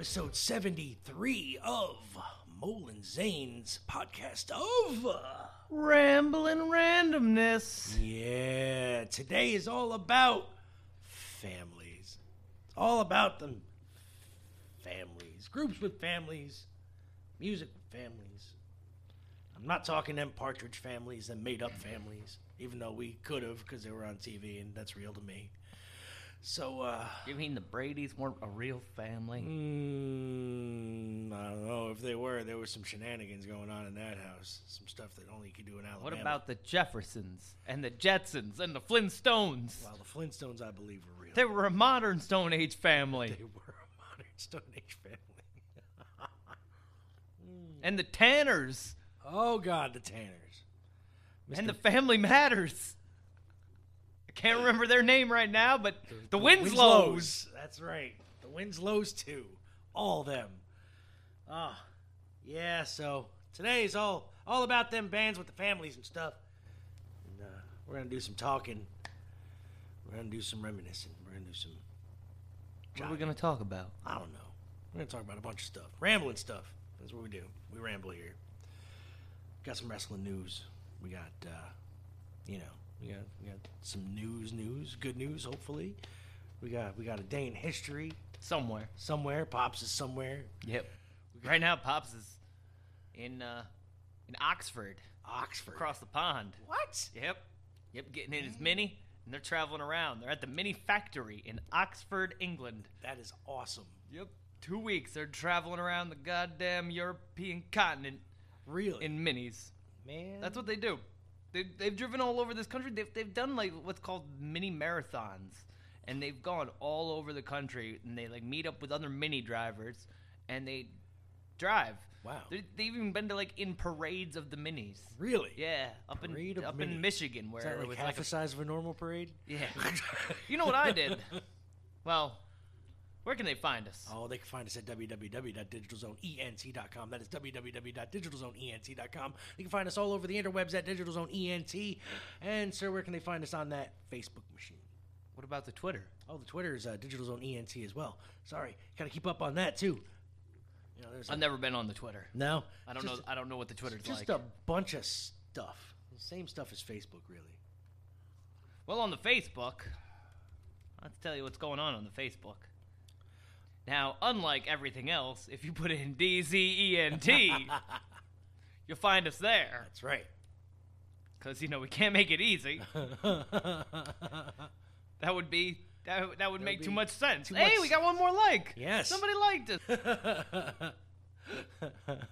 episode 73 of Molin Zane's podcast of. Rambling randomness. Yeah, today is all about families. It's all about them families. Groups with families. Music with families. I'm not talking them Partridge families, them made up families, even though we could have because they were on TV and that's real to me. So, uh. You mean the Brady's weren't a real family? Mm, I don't know if they were. There was some shenanigans going on in that house. Some stuff that only you could do in Alabama. What about the Jeffersons and the Jetsons and the Flintstones? Well, the Flintstones, I believe, were real. They were a modern Stone Age family. They were a modern Stone Age family. And the Tanners. oh God, the Tanners. And the Family Matters. I can't remember their name right now, but the, Winslows. That's right. The Winslows too. All them. Ah, yeah. So today is all all about them bands with the families and stuff. And uh, we're gonna do some talking. We're gonna do some reminiscing. We're gonna do some. What are we going to talk about? I don't know. We're gonna talk about a bunch of stuff, rambling stuff. That's what we do. We ramble here. Got some wrestling news. We got, uh, you know, we got we got some news, news, good news. Hopefully, we got we got a day in history Somewhere. somewhere. Pops is somewhere. Yep. Right now, Pops is in uh, in Oxford, Oxford. across the pond. What? Yep. Yep, getting in his mini, and they're traveling around. They're at the mini factory in Oxford, England. That is awesome. Yep. Two weeks they're traveling around the goddamn European continent Really, in minis. man. That's what they do. They, they've driven all over this country. They've, they've done like what's called mini marathons, and they've gone all over the country, and they like meet up with other mini drivers, and they drive. Wow. They, they've even been to like in parades of the minis. really. Yeah, up Parade in up in Michigan, where Is that it like was half like the size of a normal parade? yeah. you know what I did? Well, where can they find us? Oh, they can find us at www.digitalzoneent.com. That is www.digitalzoneent.com. They can find us all over the interwebs at Digital Zone ENT. And, sir, where can they find us on that Facebook machine? What about the Twitter? Oh, the Twitter is uh, Digital Zone ENT as well. Sorry, got to keep up on that too. You know, there's a- I've never been on the Twitter. no. I don't just, know. I don't know what the Twitter's Just like. Just a bunch of stuff. Same stuff as Facebook, really. Well, on the Facebook, let's tell you what's going on on the Facebook. Now, unlike everything else, if you put in D Z E N T, you'll find us there. That's right. Because you know we can't make it easy. That would be that, that would make too much sense. too hey, much- we got one more like. Yes. Somebody liked it.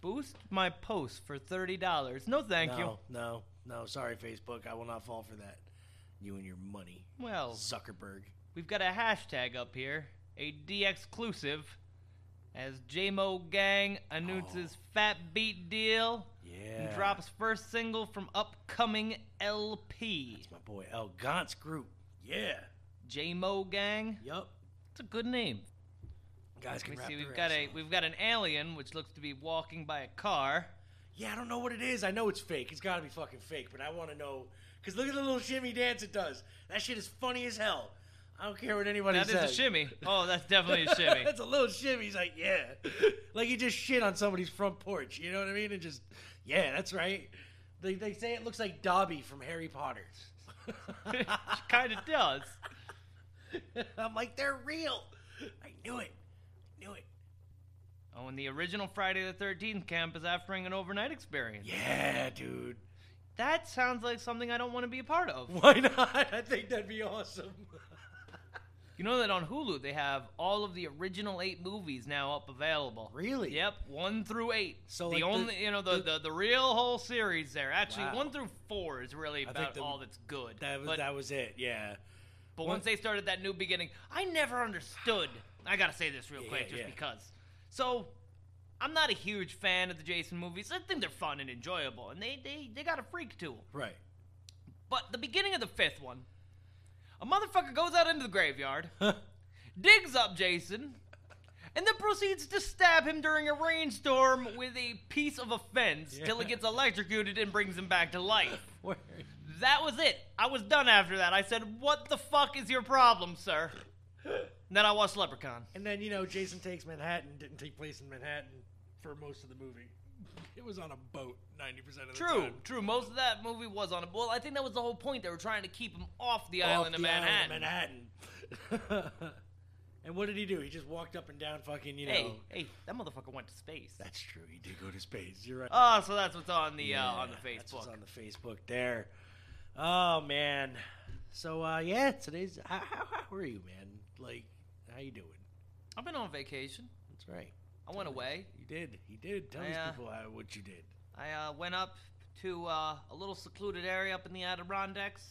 Boost my post for thirty dollars. No, thank no, you. no, no. Sorry, Facebook. I will not fall for that. You and your money, Well, Zuckerberg. we've got a hashtag up here, a D exclusive, as JMO Gang announces oh. Fat Beat deal Oh. Yeah. and drops first single from upcoming LP. It's my boy El Gantz group. Yeah. JMO Gang. Yup. It's a good name. Guys can Let me see. We've got a off. we've got an alien which looks to be walking by a car. Yeah, I don't know what it is. I know it's fake. It's got to be fucking fake, but I want to know because look at the little shimmy dance it does. That shit is funny as hell. I don't care what anybody says. That is says. a shimmy. Oh, that's definitely a shimmy. That's a little shimmy. He's like, yeah, like he just shit on somebody's front porch. You know what I mean? And just, yeah, that's right. They, they say it looks like Dobby from Harry Potter. kind of does. I'm like, they're real. I knew it. I knew it. Oh, and the original Friday the Thirteenth camp is offering an overnight experience. Yeah, dude. That sounds like something I don't want to be a part of. Why not? I think that'd be awesome. You know that on Hulu they have all of the original eight movies now up available. Really? Yep, one through eight. So, the like, the- only you know the, the- the, the real whole series there. Actually, Wow. one through four is really I about the- all that's good. That was but that was it. Yeah. but once they started that new beginning, I never understood. I gotta say this real Yeah, quick, yeah, just yeah. because. So, I'm not a huge fan of the Jason movies. I think they're fun and enjoyable, and they they, they got a freak to them. Right. But the beginning of the fifth one, a motherfucker goes out into the graveyard, digs up Jason, and then proceeds to stab him during a rainstorm with a piece of a fence till he gets electrocuted and brings him back to life. Word. That was it. I was done after that. I said, "What the fuck is your problem, sir?" And then I watched Leprechaun. And then you know, Jason Takes Manhattan didn't take place in Manhattan for most of the movie. It was on a boat ninety percent of the True, time. true. Most of that movie was on a. Well, I think that was the whole point. They were trying to keep him off the Off island of the Manhattan. Manhattan. and what did he do? He just walked up and down, fucking, you know. Hey, hey, that motherfucker went to space. That's true. He did go to space. You're right. Oh, so that's what's on the uh, on the Yeah, That's what's on the Facebook there. Oh man. So uh, yeah, today's how, how how are you, man? Like, how you doing? I've been on vacation. That's right. I went away. Did. He did. Tell I, these uh, people how, what you did. I uh, went up to uh, a little secluded area up in the Adirondacks,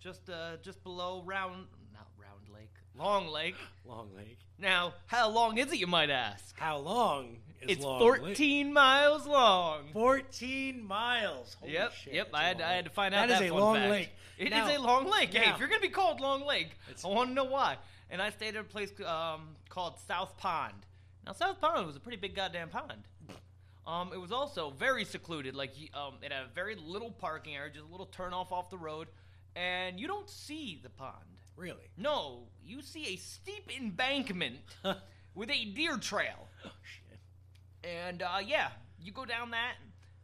just uh, just below Round, not Round Lake, Long Lake. Long Lake. Now, how long is it, you might ask? How long is It's Long 14 miles long. 14 miles. Holy Yep, shit, yep. I had, I had to find out is that a long fact. lake. It is Now- a long lake. hey, if you're gonna be called Long Lake, I want to know why. And I stayed at a place um, called South Pond. Now, South Pond was a pretty big goddamn pond. Um, it was also very secluded. Like, um, it had a very little parking area, just a little turnoff off the road, and you don't see the pond. Really? No, you see a steep embankment with a deer trail. Oh shit. And uh, yeah, you go down that,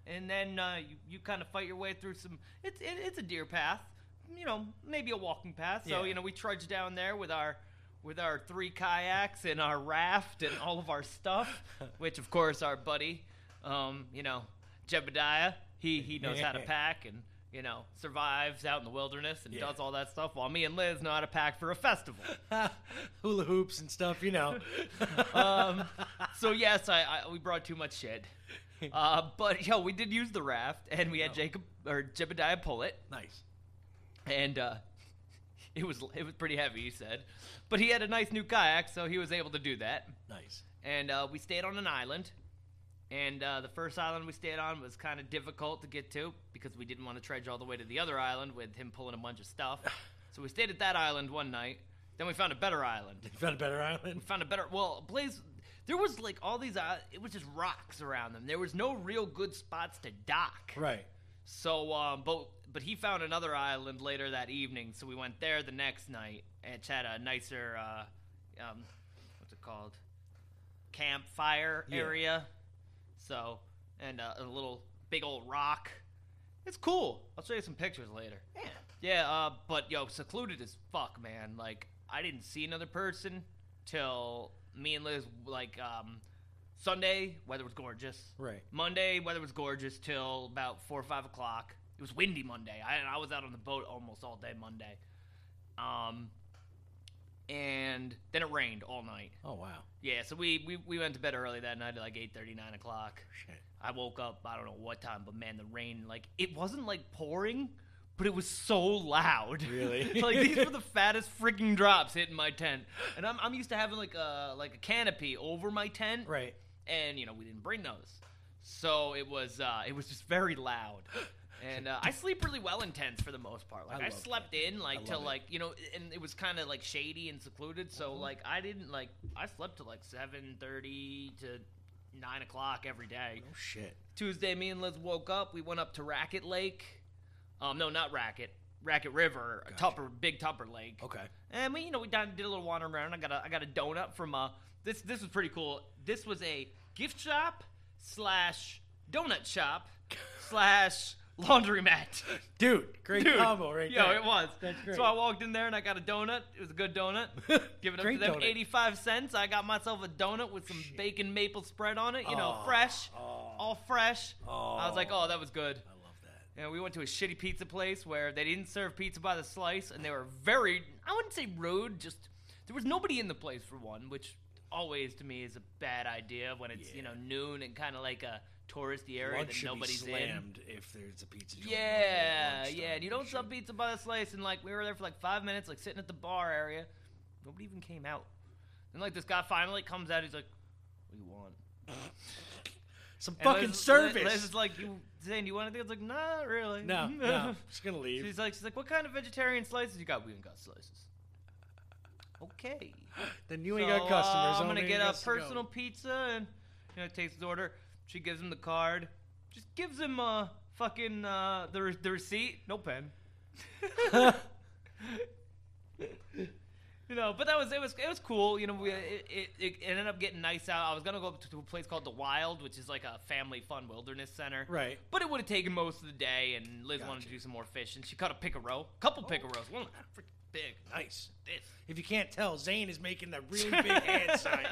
and then uh, you, you kind of fight your way through some. It's it, it's a deer path, you know, maybe a walking path. So Yeah. you know, we trudge down there with our with our three kayaks and our raft and all of our stuff, which of course our buddy, um, you know, Jebediah, he he knows how to pack and. You know, survives out in the wilderness and Yeah. does all that stuff, while me and Liz know how to pack for a festival. Hula hoops and stuff, you know. um, so yes, I, I we brought too much shit. Uh, but yo, we did use the raft, and we had Jacob or Jebediah pull it, nice. and uh, it was it was pretty heavy. He said, but he had a nice new kayak, so he was able to do that. Nice. And uh, we stayed on an island, and uh, the first island we stayed on was kind of difficult to get to because we didn't want to trudge all the way to the other island with him pulling a bunch of stuff. so we stayed at that island one night. Then we found a better island. You found a better island? We found a better. Well, Blaze, there was like all these. Uh, it was just rocks around them. There was no real good spots to dock. Right. So, um, but but he found another island later that evening. So we went there the next night. and It had a nicer, uh, um, what's it called? Campfire Yeah. area. So and uh, a little big old rock. It's cool. I'll show you some pictures later. Yeah. Yeah, uh, but yo, secluded as fuck, man. Like, I didn't see another person till me and Liz, like, um, Sunday, weather was gorgeous. Right. Monday, weather was gorgeous till about 4 or 5 o'clock. It was windy Monday. I, I was out on the boat almost all day Monday. Um, and then it rained all night. Oh wow. Yeah, so we, we, we went to bed early that night at like 8.30, 9 o'clock. Shit. I woke up, I don't know what time, but man, the rain, like, it wasn't like pouring, but it was so loud. Really? like, these were the fattest freaking drops hitting my tent. And I'm, I'm used to having like a, like a canopy over my tent. Right. And, you know, we didn't bring those. So it was, uh, it was just very loud. And uh, I sleep really well in tents for the most part. Like I I, slept in like till it. like you know, and it was kind of like shady and secluded. So Mm-hmm. like I didn't like I slept till like seven thirty to nine o'clock every day. Oh shit. Tuesday, me and Liz woke up. We went up to Raquette Lake. Um, no, not Raquette. Raquette River, Gotcha. Tupper, Big Tupper Lake. Okay. And we, you know, we done, did a little wandering around. I got a, I got a donut from uh this. This was pretty cool. This was a gift shop slash donut shop slash laundromat. Dude, great Dude, combo right yo, there. it was. That's great. So I walked in there and I got a donut. It was a good donut. Give it up Great to them, donut. eighty-five cents. I got myself a donut with some bacon maple spread on it. You know, Oh, fresh, all fresh. I was like, oh, that was good. I love that. And we went to a shitty pizza place where they didn't serve pizza by the slice, and they were very, I wouldn't say rude, just there was nobody in the place for one, which always to me is a bad idea when it's, you know, noon and kind of like a touristy area Lunch that nobody's be in. if there's a pizza joint. Yeah, yeah, and you don't sub pizza by the slice, and like we were there for like five minutes, like sitting at the bar area. Nobody even came out. And like this guy finally comes out, he's like, "What do you want?" Some And fucking Liz- service. Liz is like, "You saying you want anything?" I was like, "Not really." no, no. Just gonna leave. She's like, she's like, what kind of vegetarian slices you got? We ain't got slices. Okay. then you ain't got customers. Uh, I'm gonna get a to go. personal pizza and you know takes his order. She gives him the card. Just gives him uh fucking uh the re- the receipt. No pen. You know, but that was it was it was cool. You know, we, it, it, it ended up getting nice out. I was gonna go up to a place called the Wild, which is like a family fun wilderness center. Right. But it would have taken most of the day, and Liz wanted to do some more fishing. She caught a pickerel, couple pickerels, one big. Nice. This. If you can't tell, Zane is making that really big hand sign.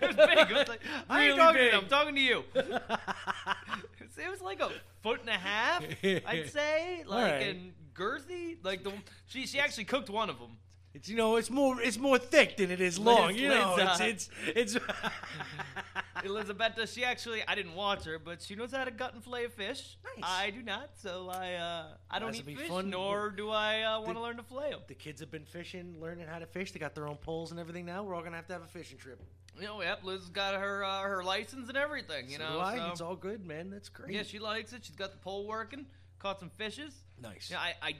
it was big. It was like, I ain't Really talking big. to you. I'm talking to you. it was like a foot and a half, I'd say, like Alright. in girthy. Like the she she actually cooked one of them. It's you know, it's more it's more thick than it is long. Liz- you know, Liz, it's uh, it's it's. Elizabetta, she actually, I didn't watch her, but she knows how to gut and fillet a fish. Nice. I do not, so I uh, I don't Guys, eat fish, fun. nor do I uh, want to learn to fillet them. the kids have been fishing, learning how to fish. They got their own poles and everything now. We're all gonna have to have a fishing trip. You know, yep, Liz has got her uh, her license and everything. You So know, so- It's all good, man. That's great. yeah, she likes it. She's got the pole working. Caught some fishes. nice. Yeah, I I,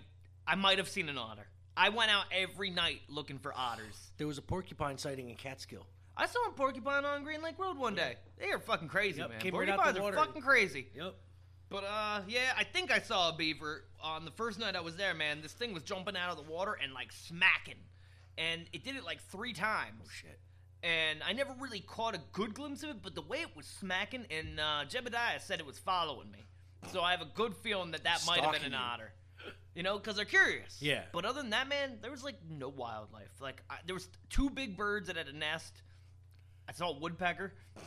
I might have seen an otter. I went out every night looking for otters. There was a porcupine sighting in Catskill. I saw a porcupine on Green Lake Road one day. They are fucking crazy, Yep, man. came right out Porcupines the are fucking crazy. Yep. But uh, yeah, I think I saw a beaver on the first night I was there. Man, this thing was jumping out of the water and like smacking, and it did it like three times. Oh shit. And I never really caught a good glimpse of it, but the way it was smacking, and uh, Jebediah said it was following me, so I have a good feeling that that might have been Stalking an you. otter. You know, because they're curious. Yeah. But other than that, man, there was like no wildlife. Like I, there was two big birds that had a nest. I saw a woodpecker.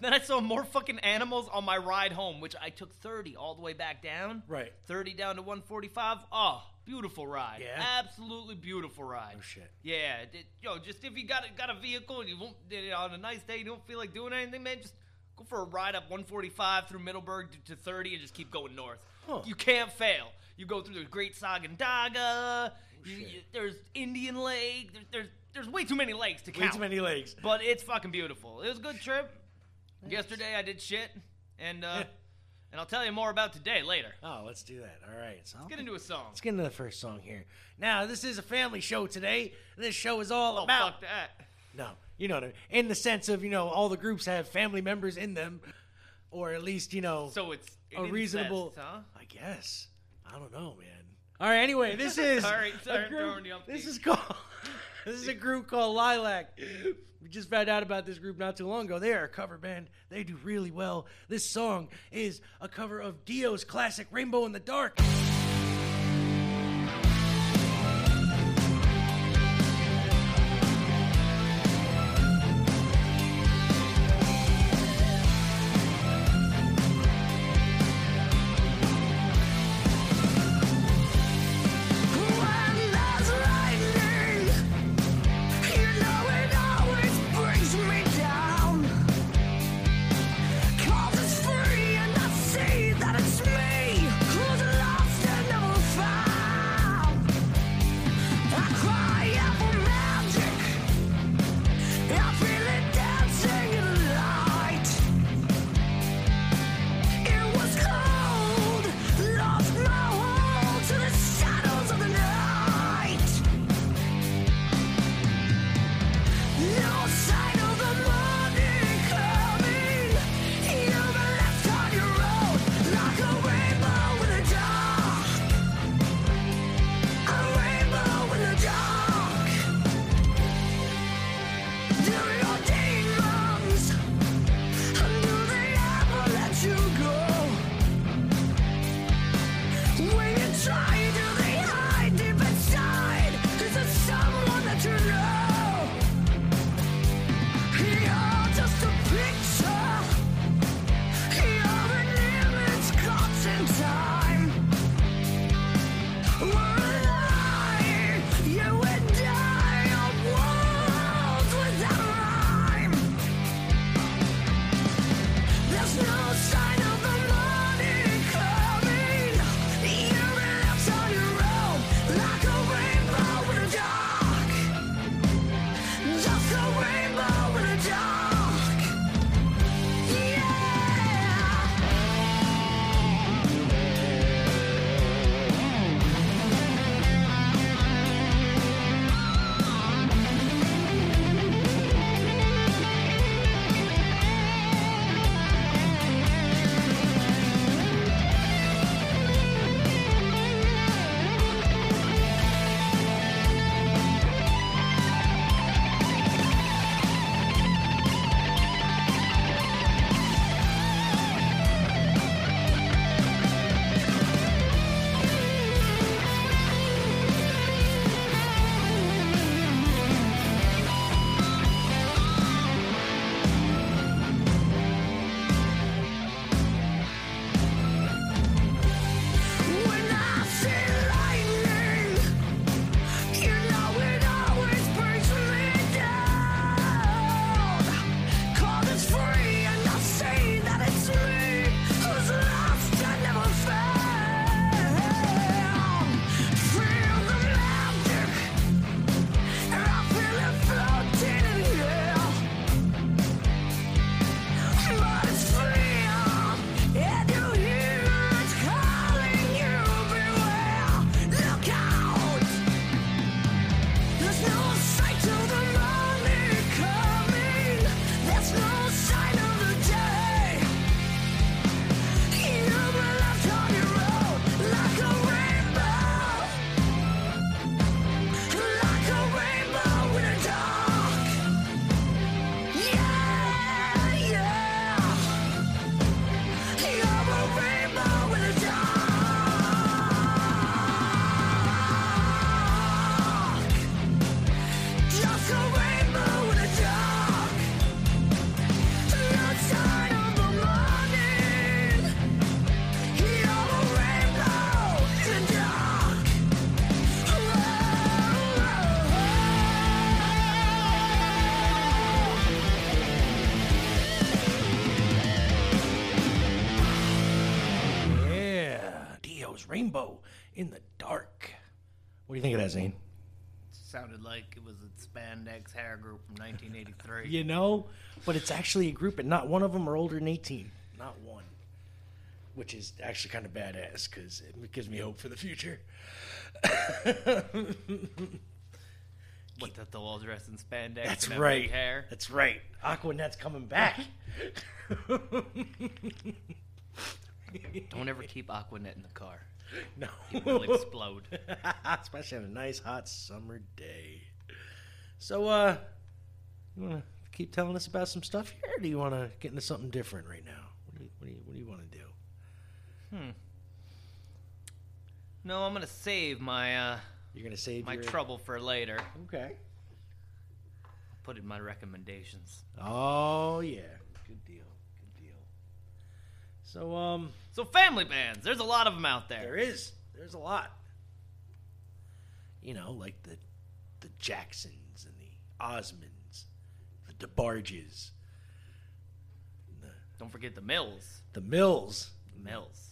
Then I saw more fucking animals on my ride home, which I took 30 all the way back down. Right. 30 down to 145. Oh, beautiful ride. Yeah? Absolutely beautiful ride. Oh shit. Yeah, it, yo, just if you got a, got a vehicle and you won't you know, on a nice day you don't feel like doing anything, man, just go for a ride up 145 through Middleburgh to, to 30 and just keep going north. Huh. You can't fail. You go through the Great Sacandaga. you, you, there's Indian Lake. There's, there's there's way too many lakes to count. Way too many legs. But it's fucking beautiful. It was a good trip. Yesterday I did shit, and uh, and I'll tell you more about today later. Oh, let's do that. All right. So Let's get into a song. Let's get into the first song here. Now, this is a family show today. This show is all Oh about fuck that. no, you know, what I mean, in the sense of you know, all the groups have family members in them, or at least you know, So it's a reasonable. incest, huh? I guess. I don't know, man. All right. Anyway, this is All right, a sorry, group- throwing you off This is called. this is a group called Lilac. We just found out about this group not too long ago. They are a cover band. They do really well. This song is a cover of Dio's classic "Rainbow in the Dark." Spandex hair group from 1983. You know, but it's actually a group, and not one of them are older than 18. Not one. Which is actually kind of badass because it gives me hope for the future. What that they'll all dress in spandex That's and have right. big hair. That's right. Aqua Net's coming back. Don't ever keep Aquanet in the car. no. It will explode. Especially on a nice hot summer day. So, uh, you want to keep telling us about some stuff here, or do you want to get into something different right now? What do you, what do you, what do you want to do? Hmm. No, I'm gonna save my uh, You're gonna save my your trouble for later. Okay. Put in my recommendations. Oh yeah, good deal, good deal. So, um, So family bands, there's a lot of them out there. there is, there's a lot. You know, like the the Jacksons Osmonds, the DeBarges, the Don't forget the Mills. the Mills, The Mills.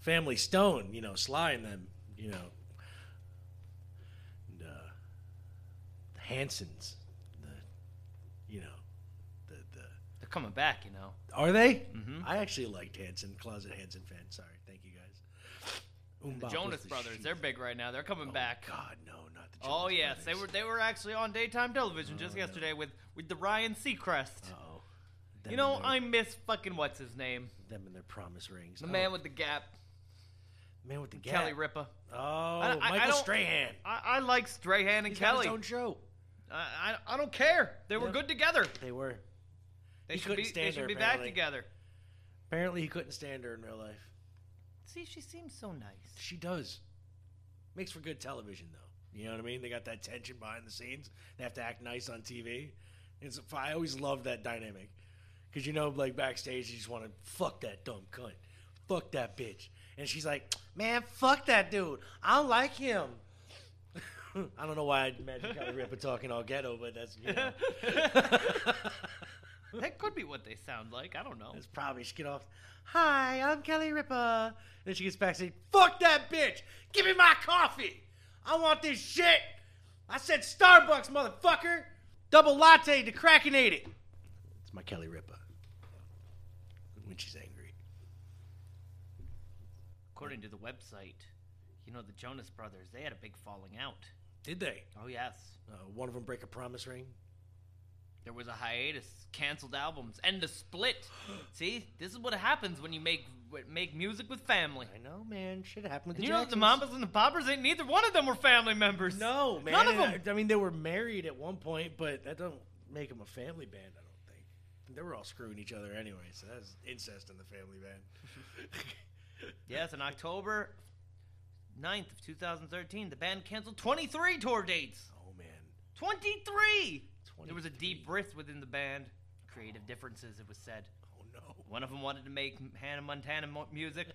Family Stone, you know, Sly and them, you know, and, uh, the Hansons, the, you know, the the. They're coming back, you know. Are they? Mhm. I actually liked Hanson, closet Hanson fan. Sorry, The MMMBop was Jonas the Brothers, shit. they're big right now. They're coming Oh, back. God, no, not the. Jonas Oh yes, they Brothers. were they were actually on daytime television just Oh, no. yesterday with with the Ryan Seacrest. Uh-oh. you know, I miss fucking what's his name, them and their promise rings. the Oh, man with the gap, man with the gap. Kelly Ripa. Oh, I- I Michael don't- Strahan. I, I like Strahan and He's got Kelly. his own show. I, I I don't care. They were Yeah. good together. They were. They He should couldn't be stand they should her, be back apparently. together. Apparently, he couldn't stand her in real life. See, she seems so nice. She does. Makes for good television, though. You know what I mean? They got that tension behind the scenes. They have to act nice on TV. It's, I always love that dynamic. Because, you know, like backstage, you just want to fuck that dumb cunt. Fuck that bitch. And she's like, man, fuck that dude. I don't like him. I don't know why I imagine Kelly Ripa talking all ghetto, but that's, you know. That could be what they sound like. I don't know. It's probably she get off. Hi, I'm Kelly Ripa. Then she gets back and says, "Fuck that bitch! Give me my coffee! I want this shit! I said Starbucks, motherfucker! Double latte decrackinated." It's my Kelly Ripa. When she's angry. According to the website, you know the Jonas Brothers, they had a big falling out. Did they? Oh yes. Uh, one of them break a promise ring. There was a hiatus, canceled albums, and a split. See, this is what happens when you make make music with family. I know, man. Shit happened with the You know the Jacksons. Mamas and the Papas ain't neither one of them were family members. No, man. None of them. I, I mean, they were married at one point, but that don't make them a family band. I don't think. They were all screwing each other anyway, so that's incest in the family band. Yes, in October 9th of 2013, the band canceled 23 tour dates. oh man. 23! There was a deep rift within the band. Creative differences, it was said. Oh no. One of them wanted to make Hannah Montana mo- music,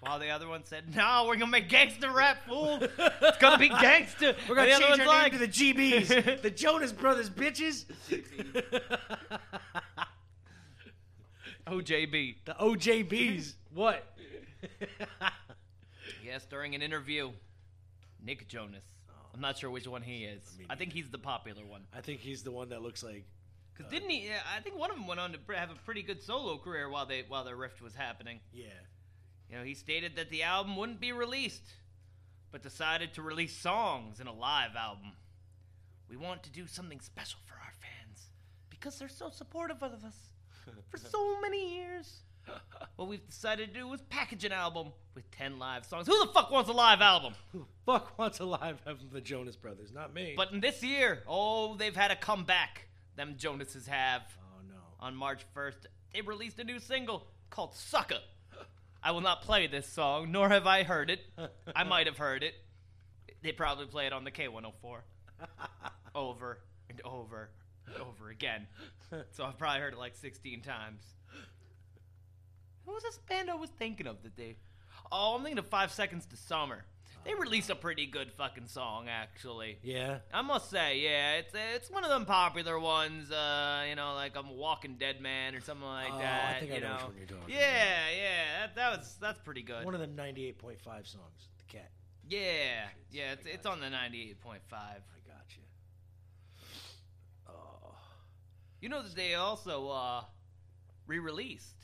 while the other one said, "No, we're gonna make gangster rap, fool. It's gonna be gangster." We're gonna change our one's name to the GBs, the Jonas Brothers bitches. OJB. the OJBs. What? Yes, during an interview, Nick Jonas. I'm not sure which one he is. Me I think he's the popular one. I think he's the one that looks like. Cause uh, didn't he? I think one of them went on to have a pretty good solo career while they while the rift was happening. Yeah. You know, he stated that the album wouldn't be released, but decided to release songs in a live album. We want to do something special for our fans because they're so supportive of us for so many years. What we've decided to do is package an album with 10 live songs. Who the fuck wants a live album? Who the fuck wants a live album of the Jonas Brothers? Not me. But in this year, oh, they've had a comeback. Them Jonases have. oh no. On March 1st, they released a new single called Sucker. I will not play this song, nor have I heard it. I might have heard it. They probably play it on the K104 over and over and over again. So I've probably heard it like 16 times. Who was this band I was thinking of that they. Oh, I'm thinking of Five Seconds to Summer. they released a pretty good fucking song, actually. Yeah. I must say, yeah, it's it's one of them popular ones. Uh, you know, like I'm a Walking Dead man or something like Oh, I that. think I know know, which one you're talking yeah, yeah, that, that was that's pretty good. One of the 98.5 songs. The cat. yeah, yeah, it's, I it's on the 98.5. I got you. Oh. You know that they also uh, re-released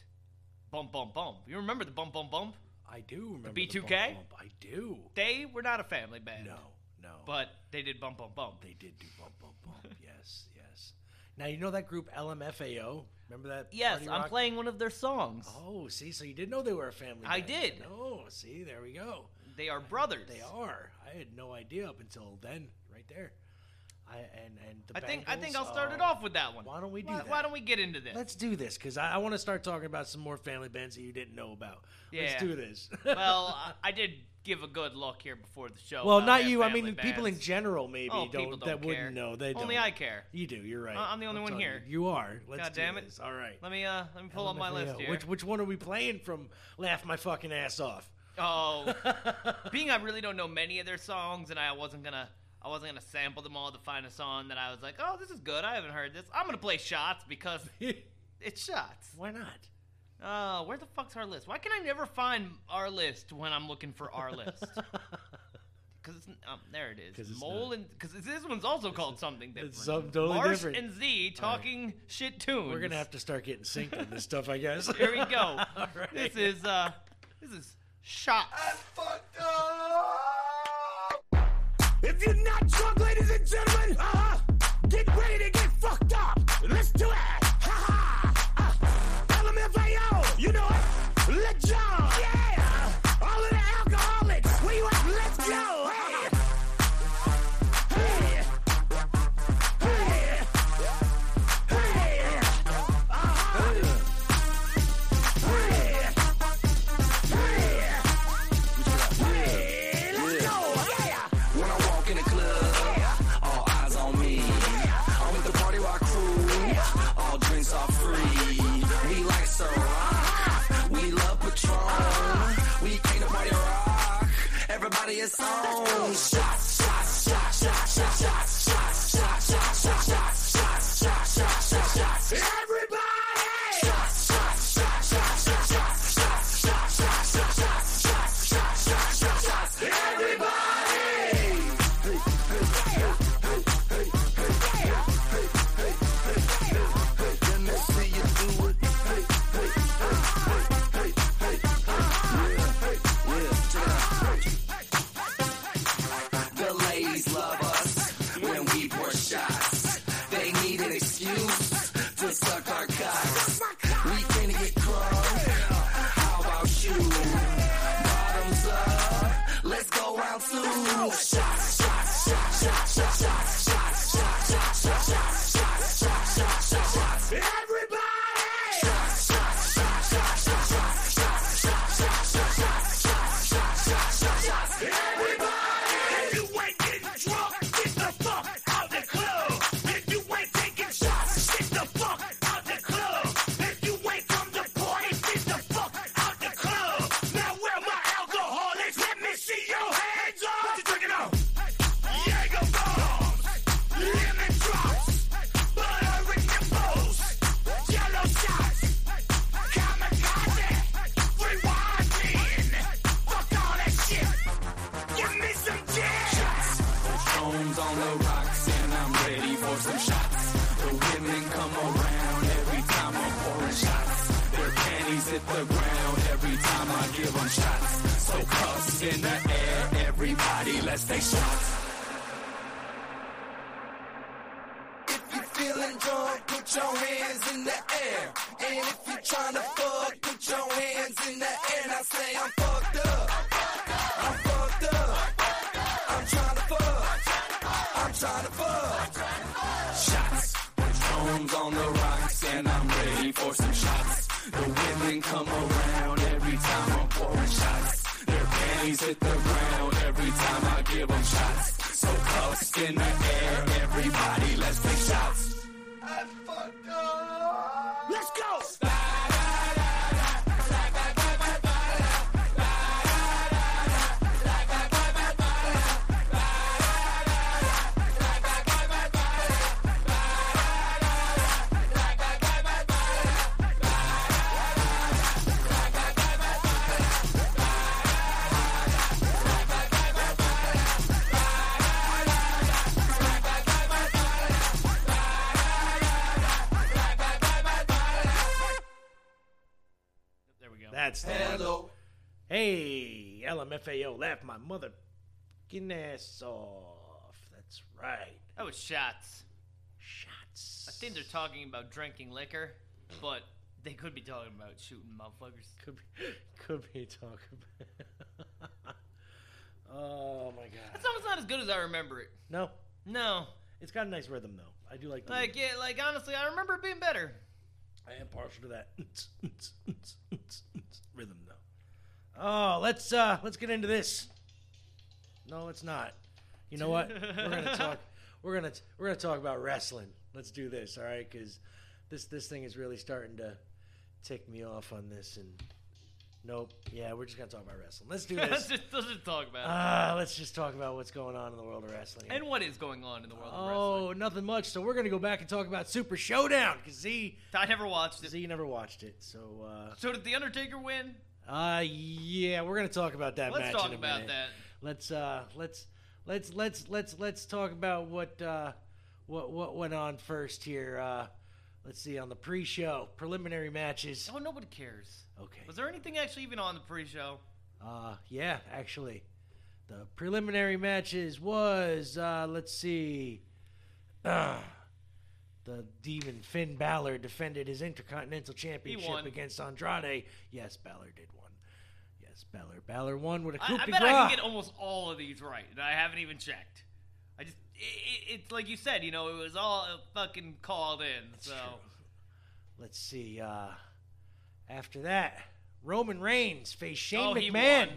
Bump Bump Bump. You remember the Bump Bump Bump? I do remember B2K? the bump, bump. I do. They were not a family band. No, no. But they did Bump Bump Bump. they did do bump bump bump. yes, yes. Now you know that group LMFAO. Remember that? Yes, I'm playing one of their songs. Oh, see, so you did know they were a family. I band. did. Oh, see, there we go. They are brothers. They are. I had no idea up until then, right there. I and and the I think I think I'll start it uh, off with that one. why don't we do why, that? Why don't we get into this? Let's do this because I, I want to start talking about some more family bands that you didn't know about. Let's do this. well, I, I did give a good look here before the show. well, not you. I mean, people in general maybe Oh, don't, don't that care. wouldn't know. They Only don't. I care. You do. You're right. I'm the only one here. You, You are. Let's God do damn it. this. All right. Let me uh let me pull up my list here. Which which one are we playing from? Laugh my fucking ass off. Oh, being I really don't know many of their songs, and I wasn't gonna I wasn't gonna sample them all to find a song that I was like, oh, this is good. I haven't heard this. I'm gonna play shots because it's shots. Why not? Uh, where the fuck's our list? Why can I never find our list when I'm looking for our list? Because um, there it 'Cause is. it's Mole not- and because this one's also called something different. something totally Marsh different. and Z talking shit tunes. We're gonna have to start getting synced on this stuff, I guess. Here we go. All right. This is uh, this is shots. If you're not drunk, ladies and gentlemen, uh, huh, get ready to get fucked up. Let's do it. own. On the rocks and I'm ready for some shots. The women come around every time I'm pouring shots. Their panties hit the ground every time I give them shots. So cuffs in the air, everybody, let's take shots. If you feeling drunk, put your hands in the air. And if you're trying to fuck, put your hands in the air. And I say I'm The women come around every time I'm pouring shots. Their panties hit the ground every time I give them shots. So cuffs in the air, everybody, let's take shots. Let's go. That's the one. Hello. Hey, LMFAO, laugh my mother fucking ass off. That's right. That was shots. Shots. I think they're talking about drinking liquor, but they could be talking about shooting motherfuckers. could be, could be talking about. oh my That god. song's not as good as I remember it. No, No, it's got a nice rhythm though. I do like the like rhythm. yeah, like honestly, I remember it being better. I am partial to that rhythm though. Oh, let's uh let's get into this. No, it's not. You know what? We're gonna talk. We're gonna we're gonna talk about wrestling. Let's do this, all right? Because this this thing is really starting to tick me off on this. And nope, yeah, we're just gonna talk about wrestling. Let's do let's, this. just, let's just talk about it. Ah, let's just talk about what's going on in the world of wrestling. And what is going on in the world of wrestling? oh, wrestling? nothing much. So we're gonna go back and talk about Super Showdown because Z I never watched it. Z never watched it. So uh, So did the Undertaker win? Uh yeah, we're gonna talk about that Let's match talk in a about minute. that. Let's uh let's let's let's let's let's talk about what uh what what went on first here. Uh let's see on the pre-show preliminary matches. Oh, nobody cares. Okay. Was there anything actually even on the pre-show? Uh yeah, actually. The preliminary matches was uh let's see. Uh, the Demon Finn Balor defended his Intercontinental Championship against Andrade. Yes, Balor did won. Yes, Balor. Balor won with a I, coup I de bet I can get almost all of these right, I haven't even checked. I just, it, it, it's like you said, you know, it was all fucking called in. so true. Let's see. Uh, after that, Roman Reigns faced Shane Oh, McMahon.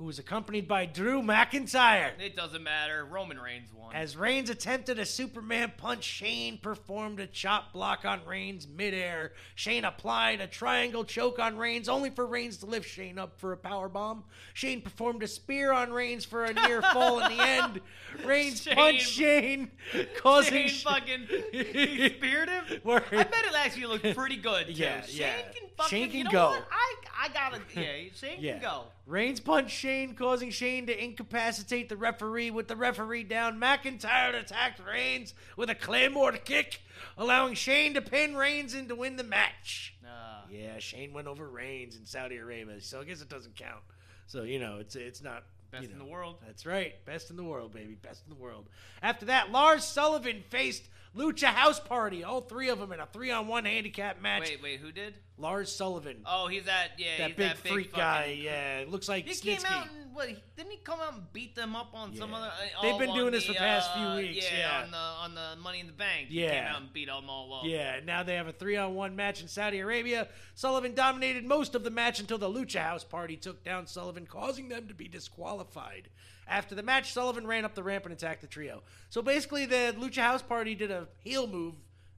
Who was accompanied by Drew McIntyre. it doesn't matter. Roman Reigns won. As Reigns attempted a Superman punch, Shane performed a chop block on Reigns midair. Shane applied a triangle choke on Reigns, only for Reigns to lift Shane up for a power bomb. Shane performed a spear on Reigns for a near fall in the end. Reigns Shane- punched Shane, causing Shane fucking he speared him. Word. I bet it actually looked pretty good. Too. Yeah, Shane yeah. can fucking. Shane can you know go. What? I I gotta. Yeah, Shane Yeah. can go. Reigns punched Shane, causing Shane to incapacitate the referee. With the referee down, McIntyre attacked Reigns with a Claymore kick, allowing Shane to pin Reigns and to win the match. Uh, Yeah, Shane went over Reigns in Saudi Arabia, so I guess it doesn't count. So you know, it's it's not Best you in the world. That's right, best in the world, baby, best in the world. After that, Lars Sullivan faced Lucha House Party, all three of them in a three-on-one handicap match. wait, wait, who did? Lars Sullivan, Oh, he's that. Yeah, that he's big that big freak fucking, guy. Yeah, looks like He Snitsky. came out and what? Didn't he come out and beat them up on some other? uh, They've been doing this the, for the past few uh, weeks, Yeah, yeah. on the on the Money in the Bank. He Yeah. came out and beat them all up. Yeah, now they have a three on one match in Saudi Arabia. Sullivan dominated most of the match until the Lucha House Party took down Sullivan, causing them to be disqualified. After the match, Sullivan ran up the ramp and attacked the trio. So basically, the Lucha House Party did a heel move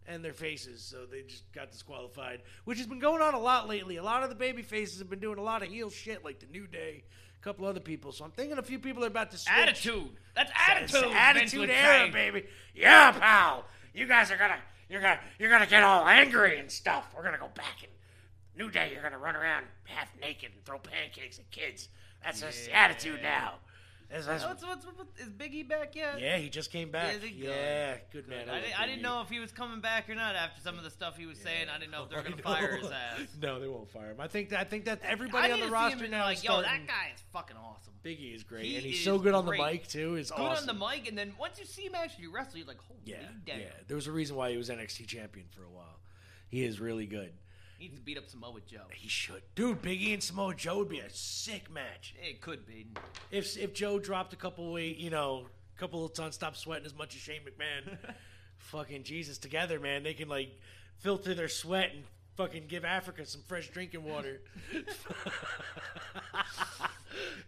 and their faces, so they just got disqualified, which has been going on a lot lately. A lot of the baby faces have been doing a lot of heel shit, like the New Day, a couple other people. So I'm thinking a few people are about to switch. Attitude. That's attitude. attitude era, baby. Yeah, pal. You guys are gonna, you're gonna, you're gonna get all angry and stuff. We're gonna go back and New Day. You're gonna run around half naked and throw pancakes at kids. That's just the attitude now. That's- that's- What's, what's, what's, is Biggie back yet? yeah, he just came back. Is he good? Yeah, good man. I, love didn't, I didn't know if he was coming back or not after some of the stuff he was saying. I didn't know if they were I gonna know. fire his ass. no, they won't fire him. I think that I think that everybody need on the roster now like, yo, that guy is fucking awesome. Biggie is great, He and he's so good on the mic too. Is Good awesome. on the mic, and then once you see him actually wrestle, you're like, holy Yeah, damn. yeah. There was a reason why he was NXT champion for a while. He is really good. He needs to beat up Samoa Joe. He should, dude. Biggie and Samoa Joe would be a sick match. It could be. If if Joe dropped a couple weight, you know, a couple of tons, stopped sweating as much as Shane McMahon, fucking Jesus, together, man, they can like filter their sweat and fucking give Africa some fresh drinking water.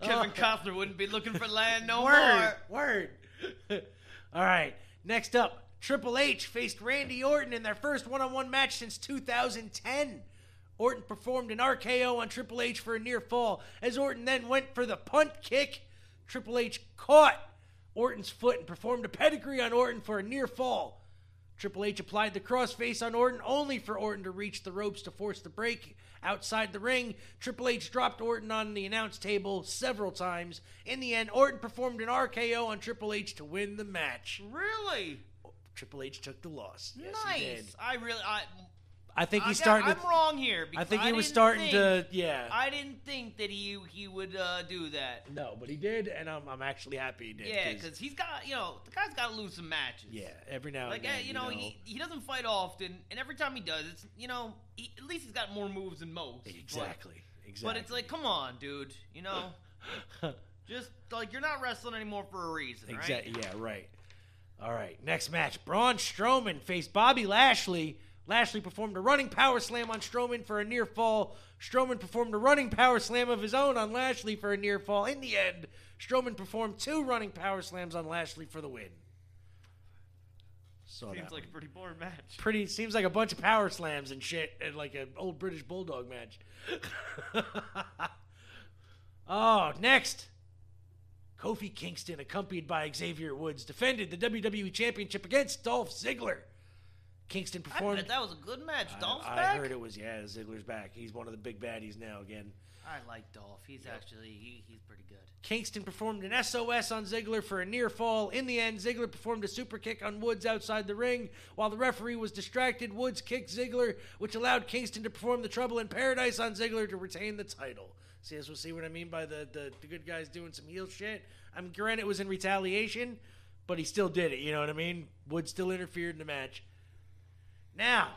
Kevin Costner wouldn't be looking for land no word, more. word. All right, next up, Triple H faced Randy Orton in their first one-on-one match since 2010. Orton performed an RKO on Triple H for a near fall. As Orton then went for the punt kick, Triple H caught Orton's foot and performed a pedigree on Orton for a near fall. Triple H applied the crossface on Orton only for Orton to reach the ropes to force the break outside the ring. Triple H dropped Orton on the announce table several times. In the end, Orton performed an RKO on Triple H to win the match. Really? Triple H took the loss. Yes, nice. he did. I really, I, I think I he's got- starting I'm to. wrong here. I think he was starting think- to. Yeah. I didn't think that he he would uh, do that. no, but he did, and I'm, I'm actually happy he did. Yeah, 'cause- because he's got you know the guy's got to lose some matches. yeah, every now Like and then, uh, you know, he he doesn't fight often, and every time he does, it's you know he, at least he's got more moves than most. but- exactly, exactly. But, it's like, come on, dude. You know, just like you're not wrestling anymore for a reason, right? Exactly. Yeah. Right. All right. Next match: Braun Strowman faced Bobby Lashley. Lashley performed a running power slam on Strowman for a near fall. Strowman performed a running power slam of his own on Lashley for a near fall. In the end, Strowman performed two running power slams on Lashley for the win. Saw Seems like one. a pretty boring match. pretty seems like a bunch of power slams and shit and like an old British bulldog match. oh, next. Kofi Kingston, accompanied by Xavier Woods, defended the WWE Championship against Dolph Ziggler. Kingston performed. I bet that was a good match. Dolph's I, I heard it was yeah. Ziggler's back. He's one of the big baddies now again. I like Dolph. He's actually he, he's pretty good. Kingston performed an SOS on Ziggler for a near fall. In the end, Ziggler performed a super kick on Woods outside the ring. While the referee was distracted, Woods kicked Ziggler, which allowed Kingston to perform the Trouble in Paradise on Ziggler to retain the title. See, this will see what I mean by the, the, the good guys doing some heel shit. I mean, granted, it was in retaliation, but he still did it. You know what I mean? Woods still interfered in the match. Now,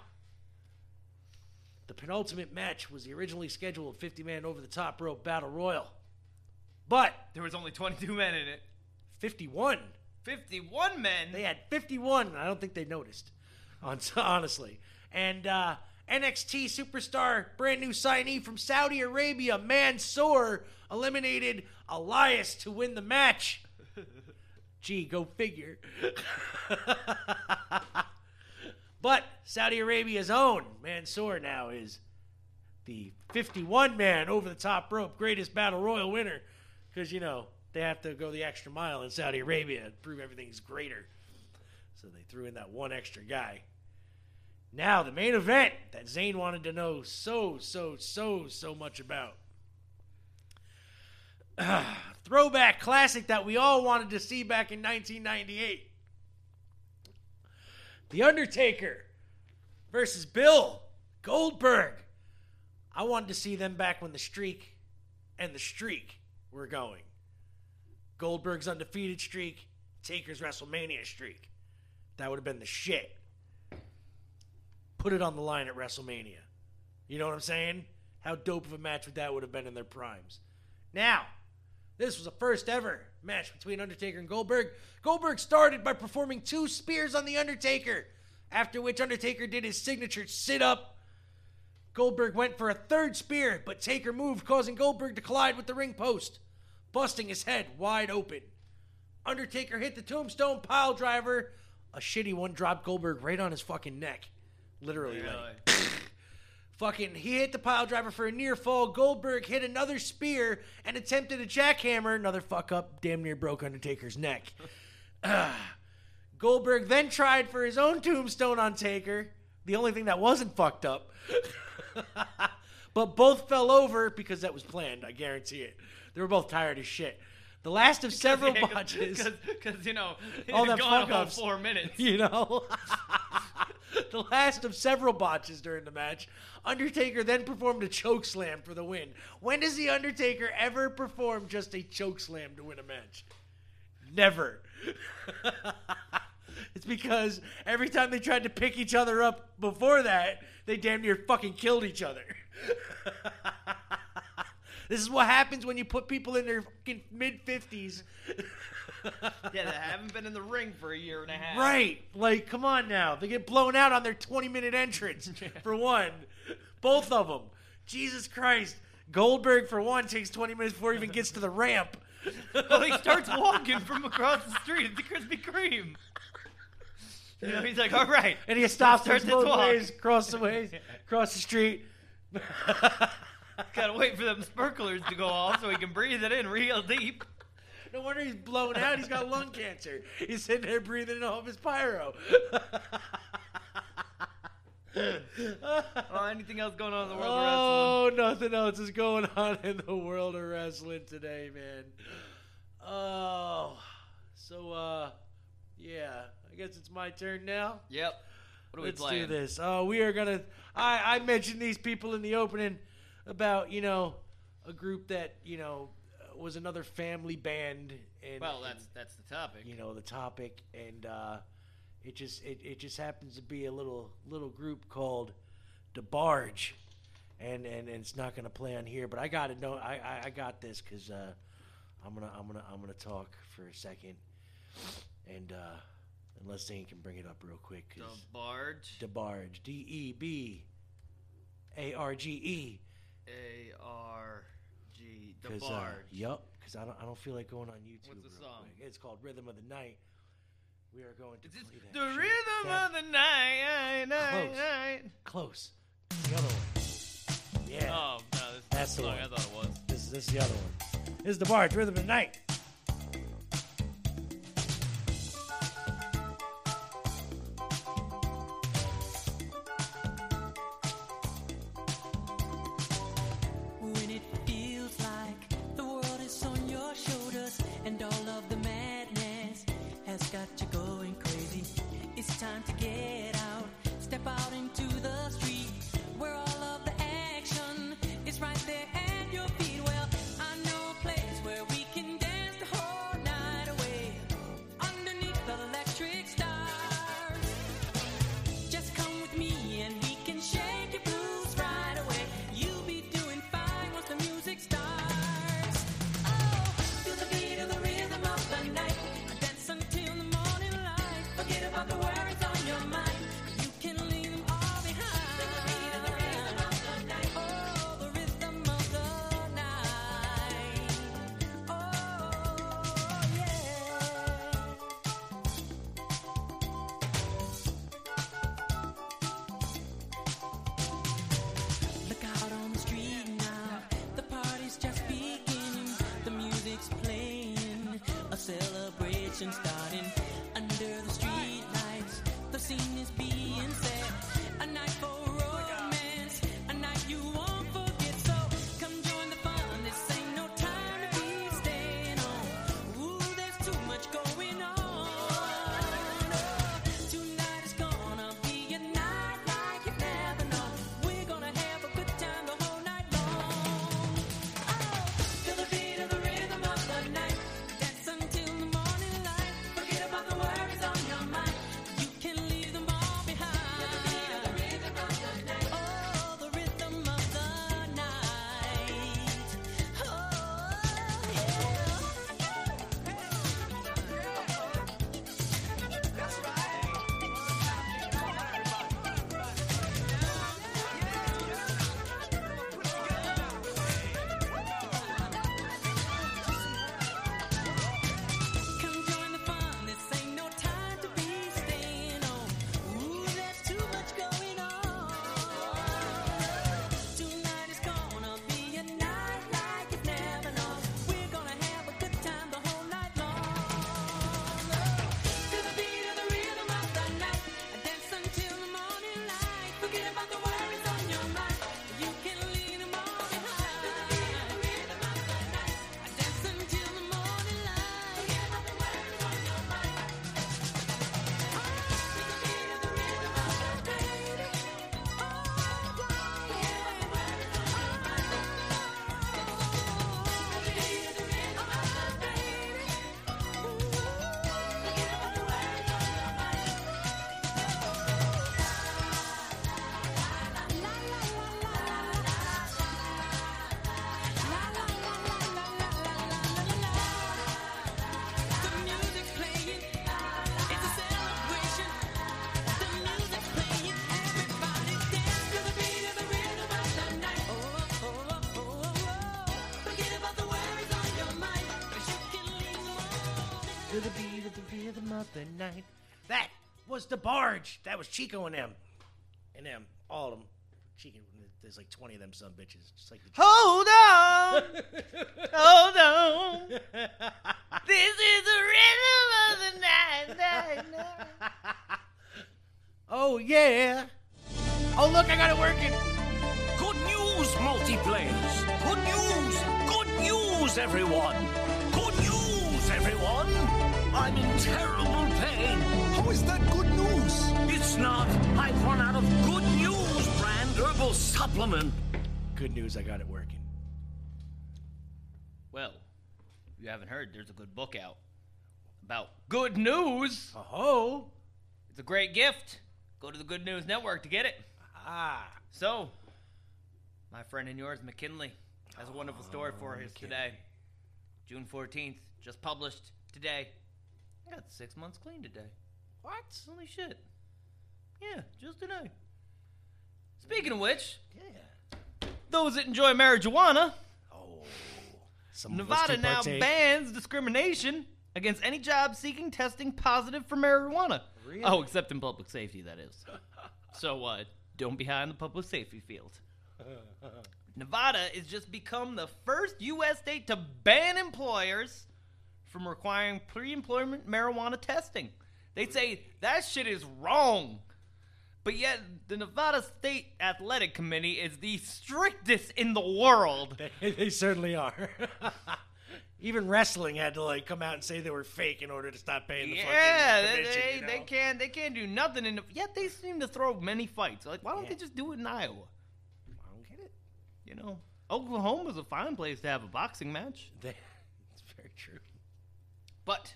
the penultimate match was the originally scheduled 50 man over the top rope battle royal. But There was only 22 men in it. 51. 51 men. They had 51. and I don't think they noticed, hon- honestly. And uh, NXT superstar, brand new signee from Saudi Arabia, Mansoor, eliminated Elias to win the match. Gee, go figure. but Saudi Arabia's own Mansoor now is the 51 man over the top rope greatest battle royal winner because you know they have to go the extra mile in Saudi Arabia and prove everything's greater. So they threw in that one extra guy. Now the main event that Zane wanted to know so so so so much about. Throwback classic that we all wanted to see back in 1998. The Undertaker versus Bill Goldberg. I wanted to see them back when the streak and the streak were going. Goldberg's undefeated streak, Taker's WrestleMania streak. That would have been the shit. Put it on the line at WrestleMania. You know what I'm saying? How dope of a match would that would have been in their primes. Now, this was a first ever match between Undertaker and Goldberg. Goldberg started by performing two spears on The Undertaker, after which Undertaker did his signature sit up. Goldberg went for a third spear, but Taker moved, causing Goldberg to collide with the ring post, busting his head wide open. Undertaker hit the tombstone pile driver. A shitty one dropped Goldberg right on his fucking neck. Literally, like, Fucking, he hit the pile driver for a near fall. Goldberg hit another spear and attempted a jackhammer. Another fuck up, damn near broke Undertaker's neck. Goldberg then tried for his own tombstone on Taker. The only thing that wasn't fucked up. but both fell over because that was planned. I guarantee it. They were both tired as shit. The last of several botches. Because, you know, All had gone fuck-ups. four minutes. you know? the last of several botches during the match. Undertaker then performed a choke slam for the win. When does the Undertaker ever perform just a choke slam to win a match? Never. it's because every time they tried to pick each other up before that, they damn near fucking killed each other. This is what happens when you put people in their fucking mid 50s. Yeah, they haven't been in the ring for a year and a half. Right. Like, come on now. They get blown out on their 20 minute entrance, for one. Both of them. Jesus Christ. Goldberg, for one, takes 20 minutes before he even gets to the ramp. Well, he starts walking from across the street. The Krispy Kreme. You know, he's like, all right. And he stops Start him this both ways, across the ways, across the street. Gotta wait for them sparklers to go off so he can breathe it in real deep. No wonder he's blown out. He's got lung cancer. He's sitting there breathing in all of his pyro. oh, anything else going on in the world oh, of wrestling? Oh, nothing else is going on in the world of wrestling today, man. Oh, so uh, yeah, I guess it's my turn now. Yep. Let's playing? do this. Oh, we are gonna. I I mentioned these people in the opening about you know a group that you know uh, was another family band. And well, that's and, that's the topic. You know the topic, and uh, it just it, it just happens to be a little little group called DeBarge, and and, and it's not going to play on here. But I got to know I, I, I got this because uh, I'm gonna I'm gonna I'm gonna talk for a second, and. Uh, Unless Zane can bring it up real quick. DeBarge. DeBarge. D E B A R G E. A R G. The Cause, uh, Barge. yep, because I don't, I don't feel like going on YouTube. What's the real song? quick. It's called Rhythm of the Night. We are going to play that the shit. rhythm That- of the night, night, Close. night. Close. The other one. Yeah. Oh no, this is the the song. I thought it was. This, is this is the other one. This is DeBarge Rhythm of the Night. of the night. That was DeBarge. That was Chico and them. And them, all of them. Chico, there's like 20 of them some bitches. Just like the Hold on! is that good news? It's not. I've run out of good news brand herbal supplement. Good news, I got it working. Well, if you haven't heard, there's a good book out about good news. Oh, It's a great gift. Go to the Good News Network to get it. ah, So, my friend and yours, McKinley, has a wonderful story for us today. June 14th, just published today. I got six months clean today. What? Holy shit. Yeah, just today. Speaking of which, Yeah. those that enjoy marijuana, Oh, Nevada now partake. bans discrimination against any job seeking testing positive for marijuana. Really? Oh, except in public safety, that is. so, uh, don't be high in the public safety field. Nevada has just become the first U.S. state to ban employers from requiring pre employment marijuana testing. They say that shit is wrong. But yet, the Nevada State Athletic Committee is the strictest in the world. They, they certainly are. Even wrestling had to like come out and say they were fake in order to stop paying the Yeah, fucking they, commission, they, you know? they can't they can't do nothing. And yet they seem to throw many fights. Like, why don't Yeah. they just do it in Iowa? I don't get it. You know, Oklahoma's a fine place to have a boxing match, They, it's very true. but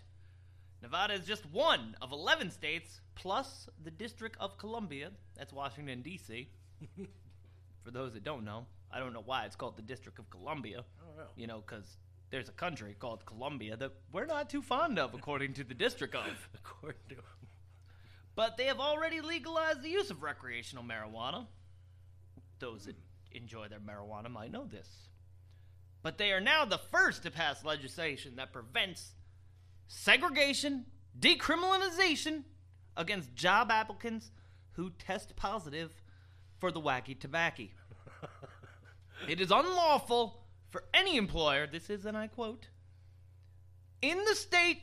Nevada is just one of eleven states plus the District of Columbia. That's Washington D.C. For those that don't know, I don't know why it's called the District of Columbia. I don't know. You know, because there's a country called Columbia that we're not too fond of, according to the District of. According to But they have already legalized the use of recreational marijuana. Those that enjoy their marijuana might know this. But they are now the first to pass legislation that prevents segregation, decriminalization against job applicants who test positive for the wacky tobacco. it is unlawful for any employer, this is, and I quote, in the state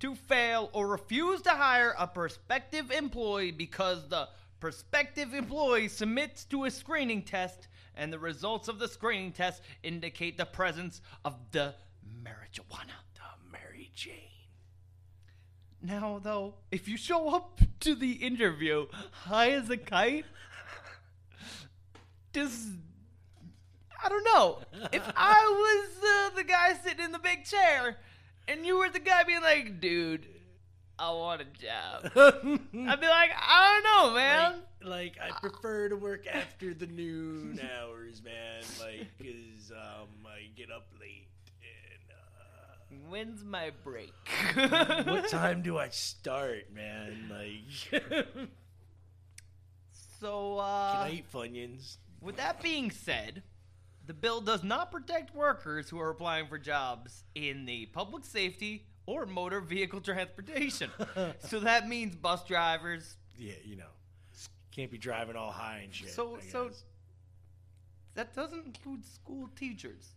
to fail or refuse to hire a prospective employee because the prospective employee submits to a screening test and the results of the screening test indicate the presence of the marijuana. the Mary Jane. Now, though, if you show up to the interview high as a kite, just. I don't know. If I was uh, the guy sitting in the big chair and you were the guy being like, dude, I want a job, I'd be like, I don't know, man. Like, like I prefer to work after the noon hours, man. Like, cause um I get up late. When's my break? what time do I start, man? Like, So, uh. I eat Funyuns? With that being said, the bill does not protect workers who are applying for jobs in the public safety or motor vehicle transportation. so that means bus drivers. Yeah, you know, can't be driving all high and shit. So- so-. That doesn't include school teachers.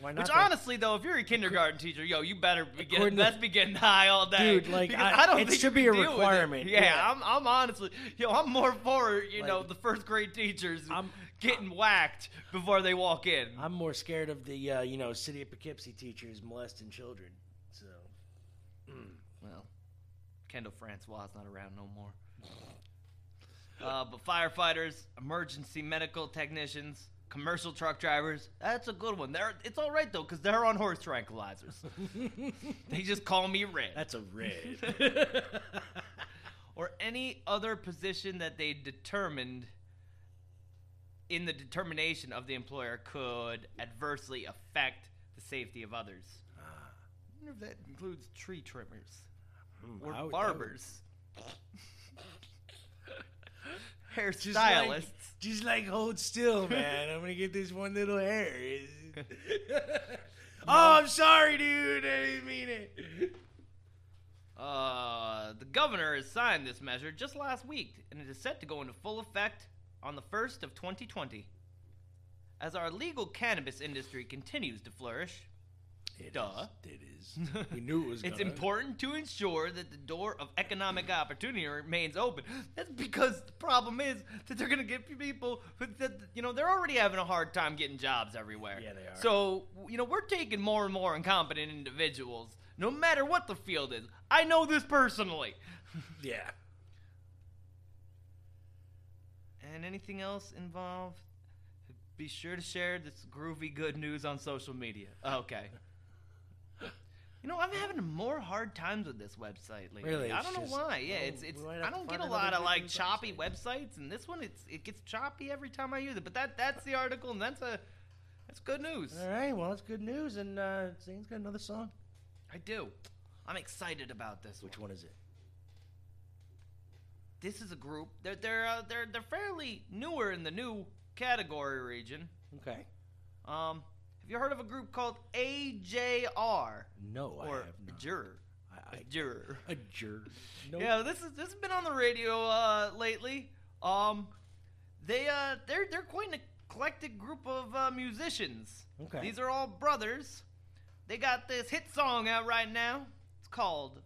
Why not? Which though? honestly, though, if you're a kindergarten teacher, yo, you better be getting, let's be getting high all day, Dude, like, Because I- don't think it think should be a can deal with it. requirement, Yeah, yeah. I'm, I'm honestly, yo, I'm more for you know the first grade teachers I'm- getting whacked before they walk in. I'm more scared of the uh, you know city of Poughkeepsie teachers molesting children. So Well, Kendall Francois is not around no more. Uh, but firefighters, emergency medical technicians, commercial truck drivers, that's a good one. They're, it's all right, though, because they're on horse tranquilizers. they just call me Red. that's a red. or any other position that they determined in the determination of the employer could adversely affect the safety of others. Ah. I wonder if that includes tree trimmers hmm, or would- I would- barbers, hairstylists. like, just like hold still, man. I'm gonna get this one little hair. oh, I'm sorry, dude. I didn't mean it. Uh, the governor has signed this measure just last week, and it is set to go into full effect on the 1st of 2020. As our legal cannabis industry continues to flourish, It Duh. is. It is. We knew it was. it's gonna. important to ensure that the door of economic opportunity remains open. That's because the problem is that they're going to get people who, that, you know, they're already having a hard time getting jobs everywhere. Yeah, they are. So, you know, we're taking more and more incompetent individuals no matter what the field is. I know this personally. Yeah. And anything else involved? Be sure to share this groovy good news on social media. Okay. You know, I'm having more hard times with this website lately. Really? I don't know just- why. Yeah, well, it's it's. have I don't get a lot of like choppy website. websites, and this one it's it gets choppy every time I use it. But that that's the article, and that's a that's good news. All right. Well, that's good news. And uh, Zane's got another song. I do. I'm excited about this. Which one is it? This is a group. They're they're uh, they're they're fairly newer in the new category region. Okay. Um, have you heard of a group called AJR No, I or have not. Juror? I, I, Juror. a jerk. Nope. Yeah, this is this has been on the radio uh, lately. Um, they uh they're they're quite an eclectic group of uh, musicians. Okay. These are all brothers. They got this hit song out right now. It's called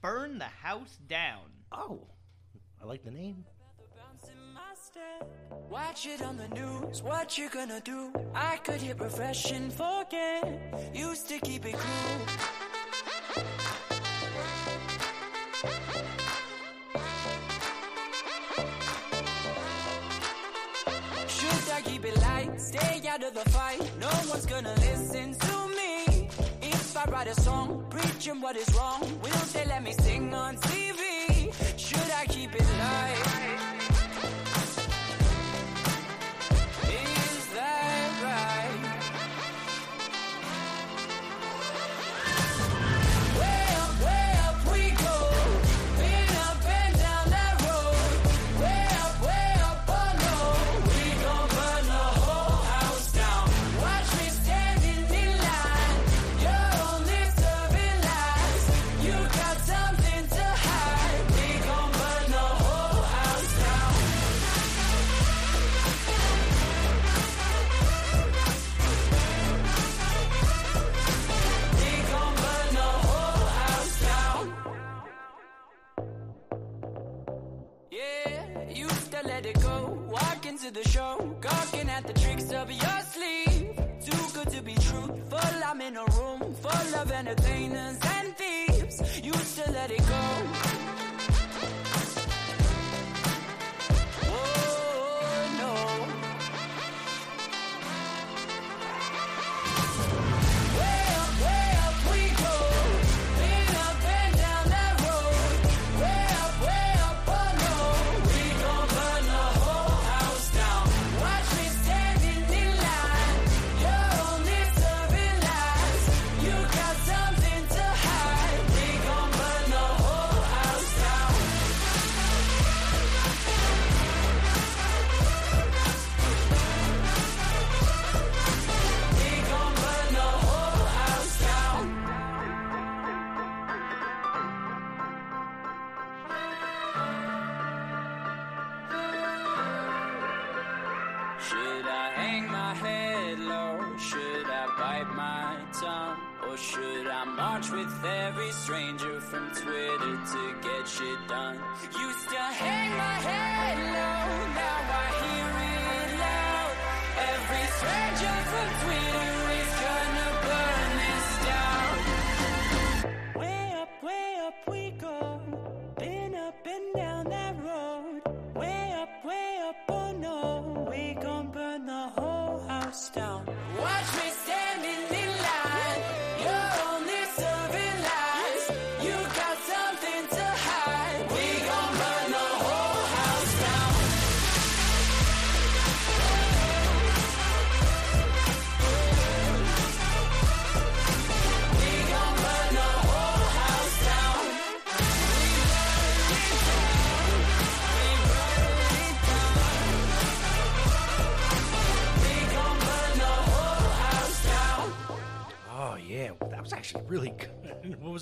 "Burn the House Down." Oh, I like the name. Watch it on the news, what you gonna do? I could hit refresh and forget. Used to keep it cool. Should I keep it light? Stay out of the fight. No one's gonna listen to me. If I write a song preaching what is wrong, will they let me sing on TV? Should I keep it light?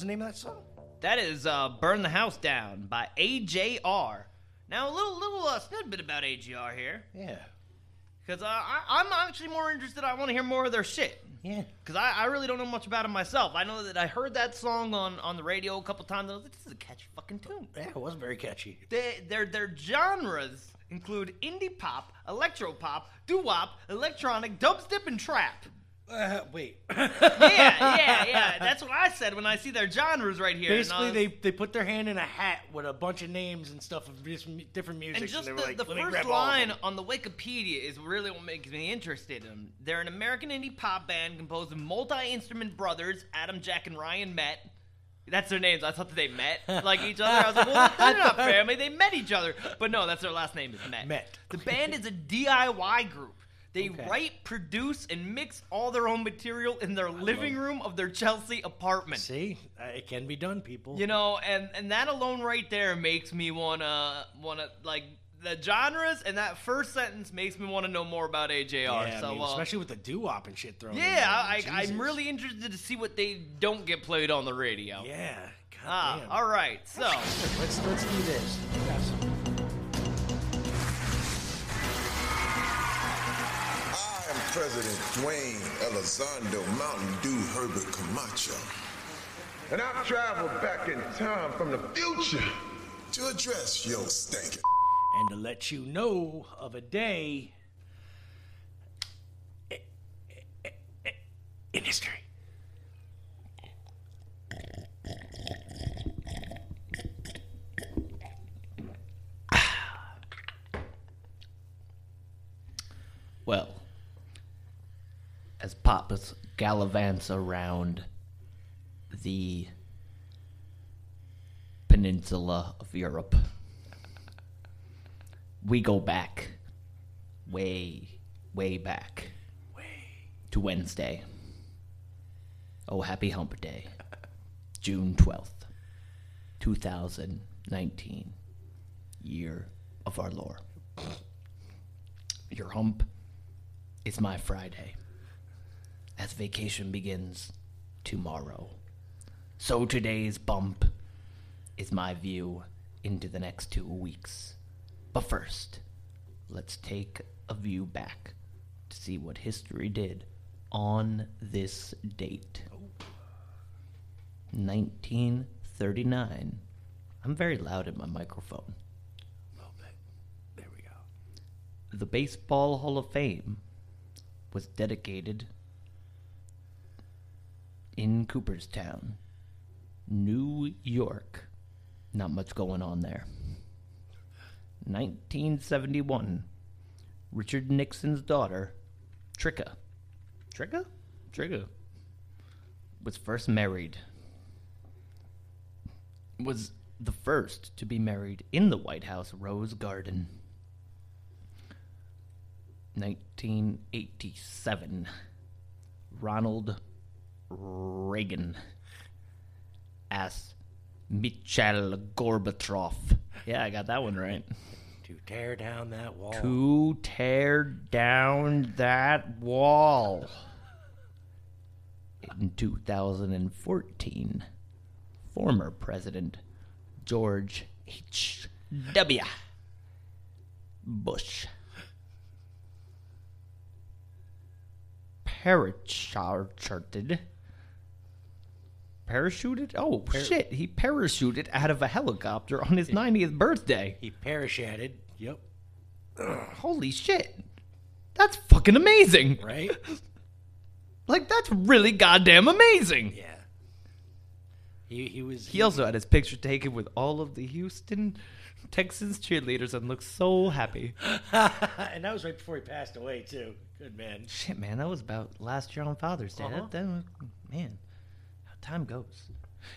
The name of that song? That is uh, "Burn the House Down" by AJR. Now, a little little uh, snippet about AJR here, Yeah, because uh, I, I'm actually more interested. I want to hear more of their shit. yeah. Because I, I really don't know much about them myself. I know that I heard that song on, on the radio a couple times. And I was like, this is a catchy fucking tune. Yeah, it was very catchy. They, their, their genres include indie pop, electro pop, doo wop, electronic, dubstep, and trap. Uh, wait. yeah, yeah, yeah. That's what I said when I see their genres right here. Basically, was- they they put their hand in a hat with a bunch of names and stuff of different music. And just they the, like, the first grab all of line on the Wikipedia is really what makes me interested in them. They're an American indie pop band composed of multi-instrument brothers, Adam, Jack, and Ryan met. That's their names. I thought that they met like each other. I was like, well, they're not family. They met each other. But no, that's their last name is Met. Met. The band is a DIY group. They Okay. write, produce, and mix all their own material in their living room of their Chelsea apartment. See, uh, it can be done, people. You know, and and that alone right there makes me wanna wanna like the genres, and that first sentence makes me want to know more about AJR. yeah, so, I mean, uh, especially with the doo wop and shit thrown. in yeah. I, I'm really interested to see what they don't get played on the radio. Yeah. God Ah, damn. all right. So, Let's let's do this. President Dwayne Elizondo Mountain Dew Herbert Camacho And I've traveled back in time from the future. to address your stinking. and to let you know of a day in history. well, as Papas gallivants around the peninsula of Europe, we go back, way, way back, way. to Wednesday. Oh, happy hump day. June 12th, 2019. Year of our Lord. Your hump is my Friday. As vacation begins tomorrow. So today's bump is my view into the next two weeks. But first, let's take a view back to see what history did on this date. 1939. I'm very loud in my microphone. There we go. The Baseball Hall of Fame was dedicated in Cooperstown, New York. Not much going on there. 1971, Richard Nixon's daughter, Tricka. Tricka? Tricka. Was first married. Was the first to be married in the White House Rose Garden. 1987. Ronald Reagan as Mikhail Gorbachev. Yeah, I got that one right. To tear down that wall. To tear down that wall. In 2014, former President George H.W. Bush parachuted. Parachuted? Oh, shit. He parachuted out of a helicopter on his 90th birthday. He parachuted. Yep. Holy shit. That's fucking amazing. Right? Like, that's really goddamn amazing. yeah. He he was He also had his picture taken with all of the Houston Texans cheerleaders and looked so happy. and that was right before he passed away too. Good man. Shit, man, that was about last year on Father's Day. Uh-huh. That, that was, man, time goes.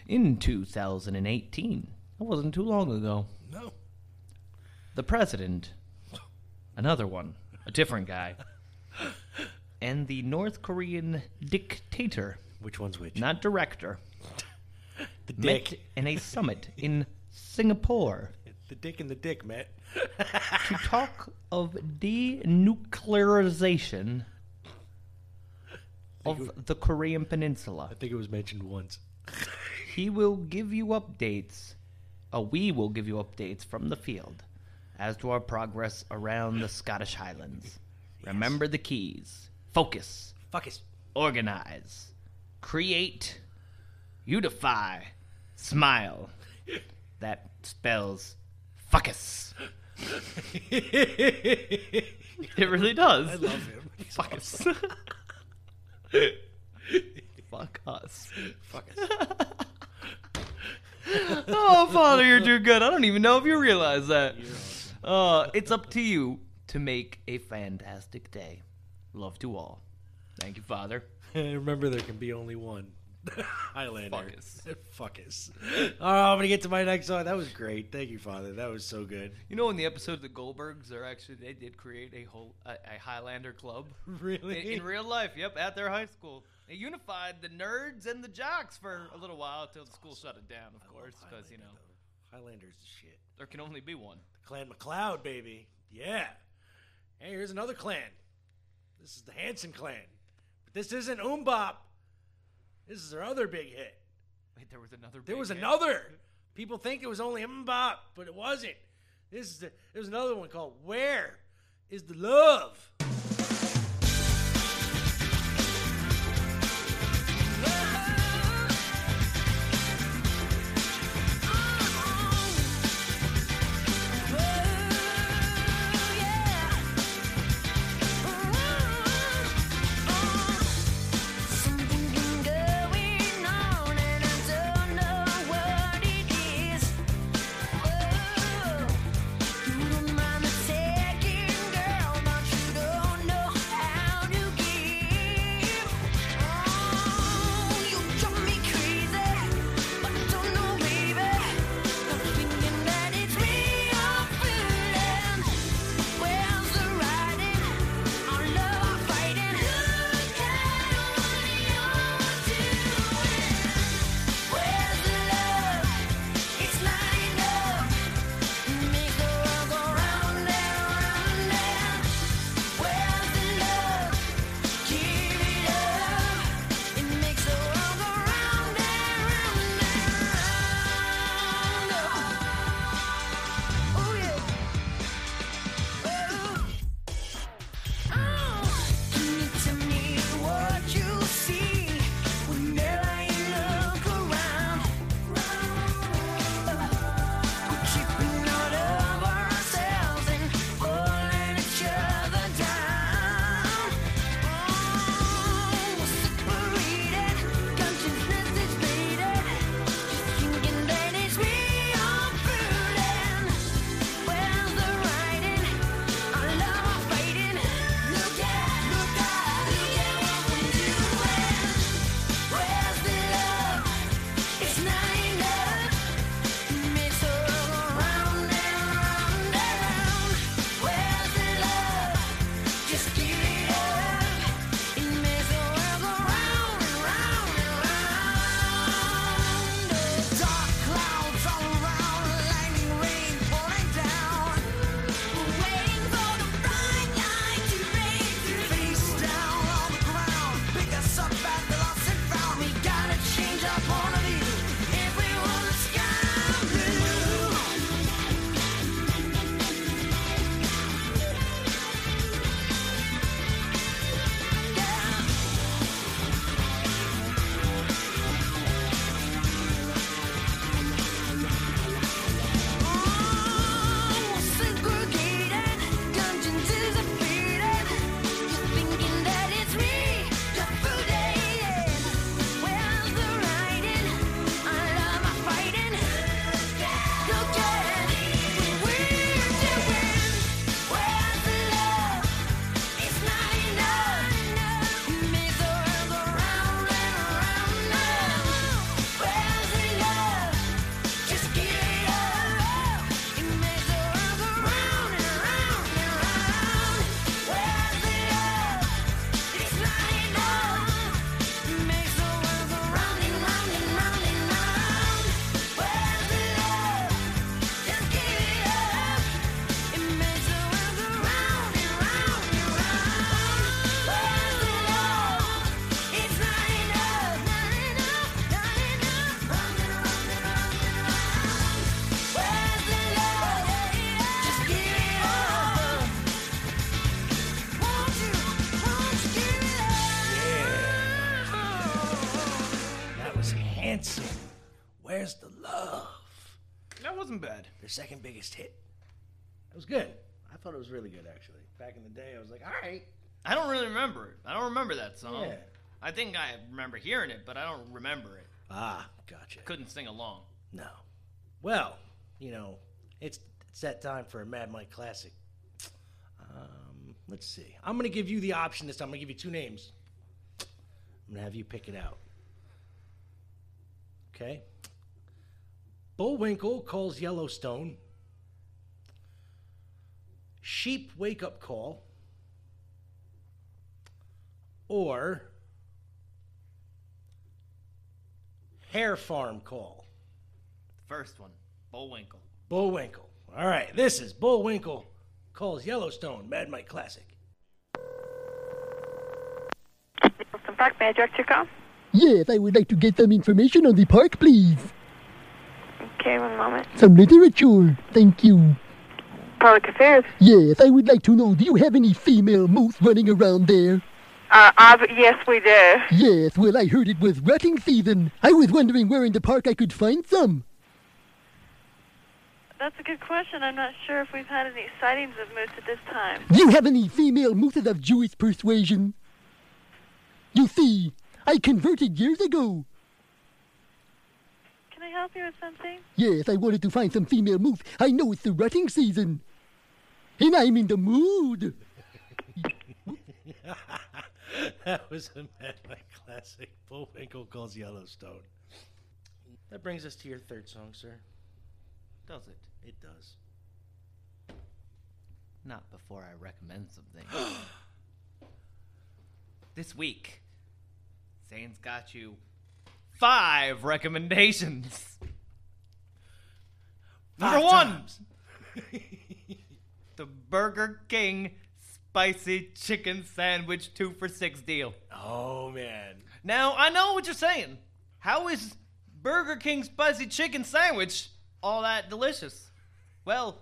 In 2018, that wasn't too long ago, No. the president, another one, a different guy, and the North Korean dictator, Which one's which? not director, the dick. met in a summit in Singapore The dick and the dick, Matt. to talk of denuclearization of the Korean Peninsula. I think it was mentioned once. He will give you updates. Uh, we will give you updates from the field as to our progress around the Scottish Highlands. Remember the keys focus, it. organize, create, unify, smile. That spells fuckus. it really does. I love him. Fuckus. Fuck us. Fuck us. oh, Father, you're too good. I don't even know if you realize that. Uh, it's up to you to make a fantastic day. Love to all. Thank you, Father. Remember, there can be only one. Highlander. Fuckus. Fuckus. Oh, I'm gonna get to my next song. That was great. Thank you, Father. That was so good. You know, in the episode of the Goldbergs, they're actually they did create a whole a, a Highlander club. Really? In, in, real life, yep, at their high school. They unified the nerds and the jocks for a little while until the school awesome. shut it down, of I course, because you know though. Highlander's the shit. There can only be one. The Clan MacLeod, baby. Yeah. Hey, here's another clan. This is the Hanson clan. But this isn't MMMBop. This is their other big hit. Wait, there was another. There was hit? another. People think it was only MMMBop, but it wasn't. This is the, there's another one called "Where Is the Love." dancing. Where's the love? That wasn't bad. Their second biggest hit. It was good. I thought it was really good actually. Back in the day, I was like, all right. I don't really remember it. I don't remember that song. Yeah. I think I remember hearing it, but I don't remember it. Ah, gotcha. Couldn't sing along. No. Well, you know, it's it's that time for a Mad Mike classic. Um, let's see. I'm gonna give you the option this time. I'm gonna give you two names. I'm gonna have you pick it out. Okay. Bullwinkle calls Yellowstone. Sheep wake up call. Or Hair farm call. First one, Bullwinkle. Bullwinkle. All right, this is Bullwinkle calls Yellowstone Mad Mike Classic. Wilson Park, may I direct your call? Yes, I would like to get some information on the park, please. Okay, one moment. Some literature. Thank you. Public Affairs. Yes, I would like to know, do you have any female moose running around there? Uh, ob- yes, we do. Yes, well, I heard it was rutting season. I was wondering where in the park I could find some. That's a good question. I'm not sure if we've had any sightings of moose at this time. Do you have any female mooses of Jewish persuasion? You see, I converted years ago. Can I help you with something? Yes, I wanted to find some female moose. I know it's the rutting season. And I'm in the mood. that was a Mad classic. Bullwinkle calls Yellowstone. That brings us to your third song, sir. Does it? It does. Not before I recommend something. this week, Zane's got you five recommendations. Number one, the Burger King spicy chicken sandwich two for six deal. Oh man. Now I know what you're saying. How is Burger King spicy chicken sandwich all that delicious? Well,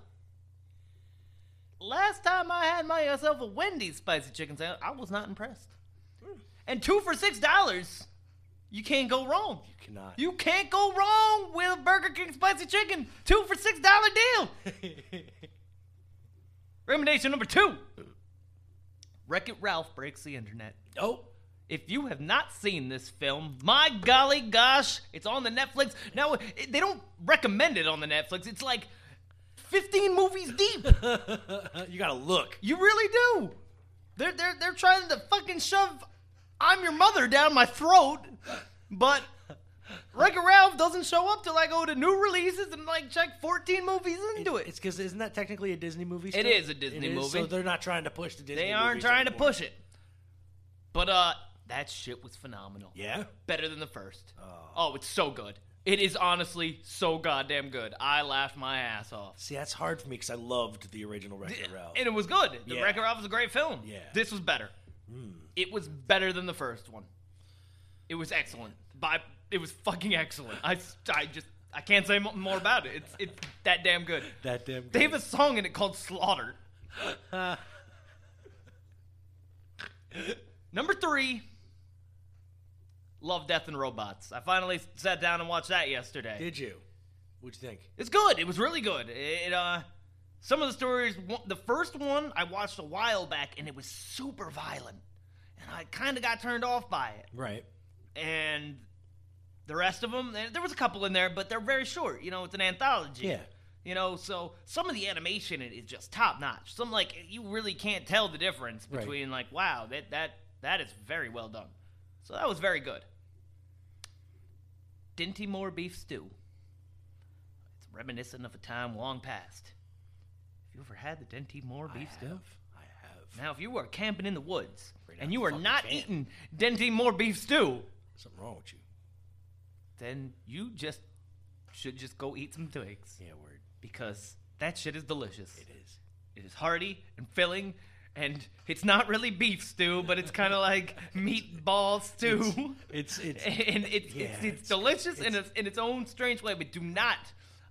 last time I had myself a Wendy's spicy chicken sandwich, I was not impressed. And two for six dollars, you can't go wrong. You cannot. You can't go wrong with a Burger King spicy chicken. Two for six dollar deal. Recommendation number two. Wreck It Ralph breaks the internet. Oh. If you have not seen this film, my golly gosh, it's on the Netflix. Now, they don't recommend it on the Netflix. It's like 15 movies deep. you gotta look. You really do. They're, they're, they're trying to fucking shove I'm Your Mother down my throat, but Wreck-It Ralph doesn't show up till I go to new releases and like check 14 movies into it. It's because isn't that technically a Disney movie? It still? is a Disney It is, movie. So they're not trying to push the Disney. They aren't movies trying to anymore. push it. But uh that shit was phenomenal. Yeah. Better than the first. Oh, it's so good. It is honestly so goddamn good. I laughed my ass off. See, that's hard for me because I loved the original Wreck-It Ralph. And it was good. The Yeah. Wreck-It Ralph was a great film. Yeah. This was better. It was better than the first one. It was excellent. By it was fucking excellent. I, I just I can't say more about it. It's it's that damn good. That damn. Good. They have a song in it called Slaughter. Number three, Love, Death, and Robots. I finally sat down and watched that yesterday. Did you? What'd you think? It's good. It was really good. It, uh, some of the stories. The first one I watched a while back, and it was super violent, and I kind of got turned off by it. Right. And the rest of them, eh, there was a couple in there, but they're very short. You know, it's an anthology. Yeah. You know, so some of the animation is just top notch. Some like you really can't tell the difference Right. between like wow that that that is very well done. So that was very good. Dinty Moore beef stew. It's reminiscent of a time long past. You ever had the Dinty Moore beef stew? I have. Now, if you were camping in the woods Right and you are fucking not eating Dinty Moore beef stew, Something wrong with you? then you just should just go eat some twigs Yeah, word. because that shit is delicious. It is. It is hearty and filling, and it's not really beef stew, but it's kind of like meatball stew. It's it's. and it's, yeah, it's, it's, it's- delicious in, its, in its own strange way. But do not,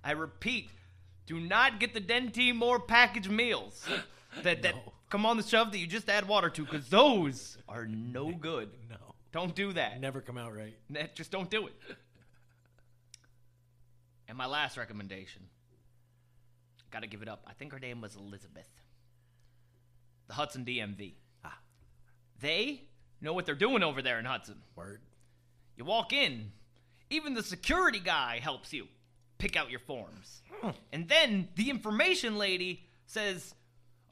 I repeat, do not get the Dinty Moore package meals that, that No. come on the shelf that you just add water to, because those are no good. no. Don't do that. Never come out right. Just don't do it. And my last recommendation. Gotta give it up. I think her name was Elizabeth. The Hudson DMV. Ah. They know what they're doing over there in Hudson? Word. You walk in, even the security guy helps you pick out your forms. And then the information lady says,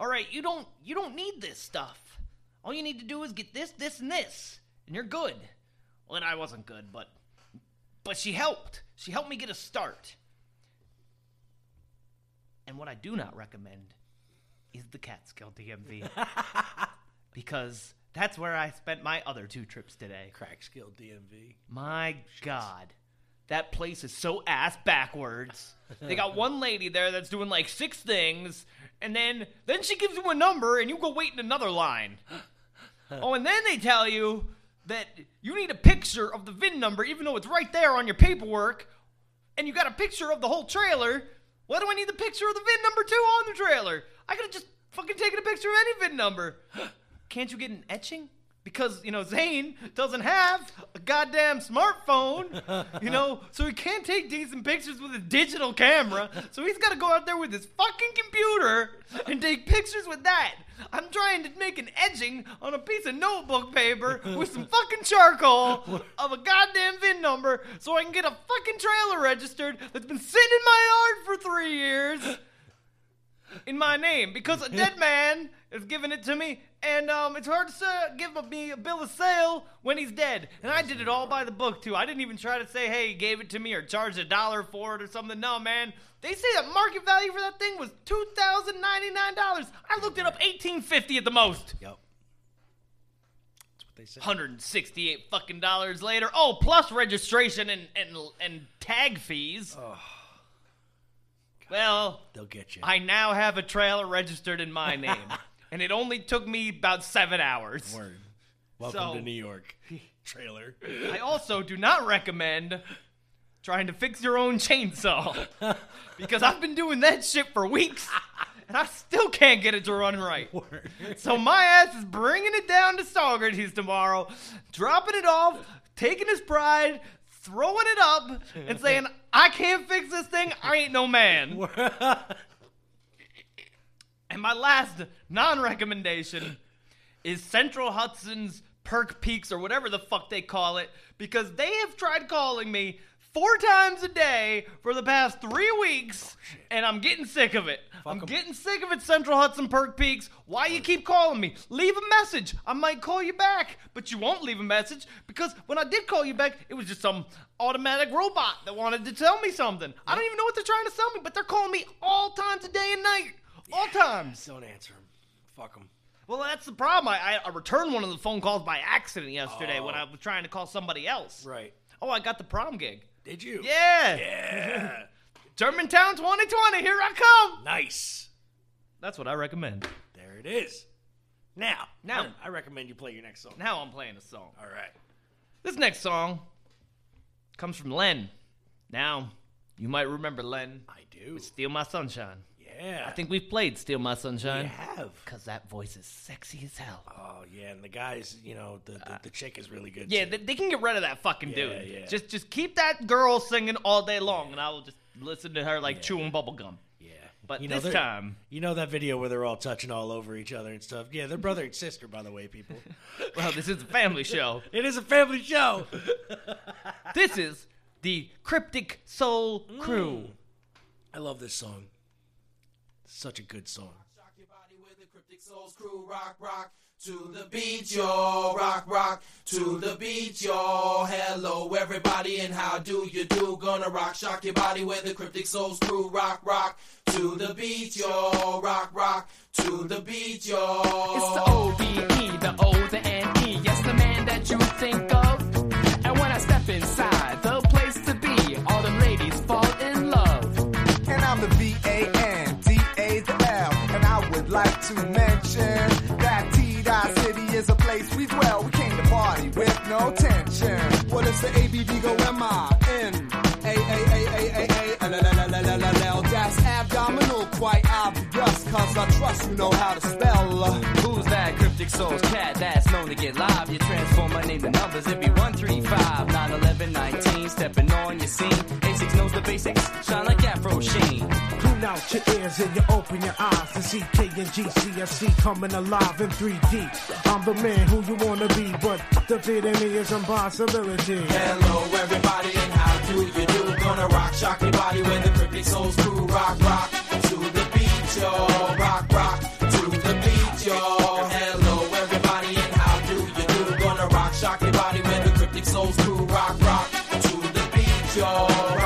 "All right, you don't you don't need this stuff. All you need to do is get this, this, and this, and you're good." Well, and I wasn't good, but but she helped. She helped me get a start. And what I do not recommend is the Catskill DMV. because that's where I spent my other two trips today. Crackskill DMV. My God. That place is so ass backwards. They got one lady there that's doing like six things, and then then she gives you a number and you go wait in another line. Oh, and then they tell you that you need a picture of the VIN number, even though it's right there on your paperwork, and you got a picture of the whole trailer. Why do I need the picture of the VIN number too on the trailer? I could have just fucking taken a picture of any VIN number. Can't you get an etching? Because, you know, Zane doesn't have a goddamn smartphone, you know, so he can't take decent pictures with a digital camera. So he's got to go out there with his fucking computer and take pictures with that. I'm trying to make an etching on a piece of notebook paper with some fucking charcoal of a goddamn VIN number so I can get a fucking trailer registered that's been sitting in my yard for three years in my name because a dead man is giving it to me, and um, it's hard to say, give me a bill of sale when he's dead. And I did it all by the book too. I didn't even try to say, "Hey, he gave it to me" or charge a dollar for it or something. No, man. They say that market value for that thing was two thousand ninety nine dollars. I looked it up, eighteen fifty at the most. Yep. That's what they say. Hundred and sixty eight fucking dollars later. Oh, plus registration and and and tag fees. Well, They'll get you. I now have a trailer registered in my name, and it only took me about seven hours. Word. Welcome So- to New York. Trailer. I also do not recommend trying to fix your own chainsaw because I've been doing that shit for weeks. And I still can't get it to run right. So my ass is bringing it down to Socrates tomorrow, dropping it off, taking his pride, throwing it up, and saying, I can't fix this thing. I ain't no man. And my last non recommendation is Central Hudson's Perk Peaks or whatever the fuck they call it because they have tried calling me four times a day for the past three weeks oh, and I'm getting sick of it. I'm 'em. getting sick of it, Central Hudson Perk Peaks. Why you keep calling me? Leave a message. I might call you back, but you won't leave a message because when I did call you back, it was just some automatic robot that wanted to tell me something. I don't even know what they're trying to sell me, but they're calling me all times a day and night. All times. Don't answer them. Fuck them. Well, that's the problem. I, I, I returned one of the phone calls by accident yesterday oh. when I was trying to call somebody else. Right. Oh, I got the prom gig. Did you? Yeah. Yeah. Germantown 2020. Here I come. nice. That's what I recommend. There it is. Now, Now- I, I recommend you play your next song. Now I'm playing a song. All right. This next song comes from Len. Now, you might remember Len. I do. Steal My Sunshine. Yeah. I think we've played Steal My Sunshine. we have. Because that voice is sexy as hell. Oh yeah, and the guys, you know, the the, the chick is really good. Yeah, they, they can get rid of that fucking Yeah, dude. yeah. Just just keep that girl singing all day long, and I will just listen to her like chewing bubble gum. yeah. But You know, this time, You know that video where they're all touching all over each other and stuff? Yeah, they're brother and sister, by the way, people. well, this is a family show. it is a family show. This is the Cryptic Soul Crew. Mm. I love this song. Such a good song. Rock your body with the Cryptic Souls crew. Rock, rock. To the beat, yo. Rock, rock. To the beat, yo. Hello, everybody, and how do you do? Gonna rock, shock your body with the Cryptic Souls crew. Rock, rock. To the beat, yo. Rock, rock. To the beat, yo. It's the O-B-E, the O, the N-E. Yes, the man that you think of. And when I step inside, The A-B-D go M-I-N? A-A-A-A-A-A-L-L-L-L-L-L. That's abdominal, quite obvious, cause I trust you know how to spell. Who's that cryptic soul's cat that's known to get live? You transform my name to numbers, it'd be 135, 9, 11, 19. Stepping your ears and you open your eyes to see K and coming alive in 3D. I'm the man who you wanna be, but defeating me is impossibility. Hello, everybody, and how do you do? Gonna rock, shock your body when the cryptic souls crew rock, rock to the beat, yo. Rock, rock to the beat, yo. Hello, everybody, and how do you do? Gonna rock, shock your body when the cryptic souls crew rock, rock to the beat, yo.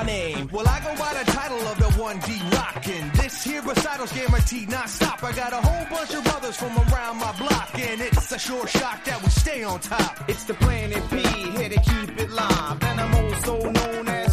My name Well, I go by the title of the 1D Rockin'. This here recitals guaranteed not stop. I got a whole bunch of brothers from around my block, and it's a sure shock that we stay on top. It's the Planet P, here to keep it live And I'm also known as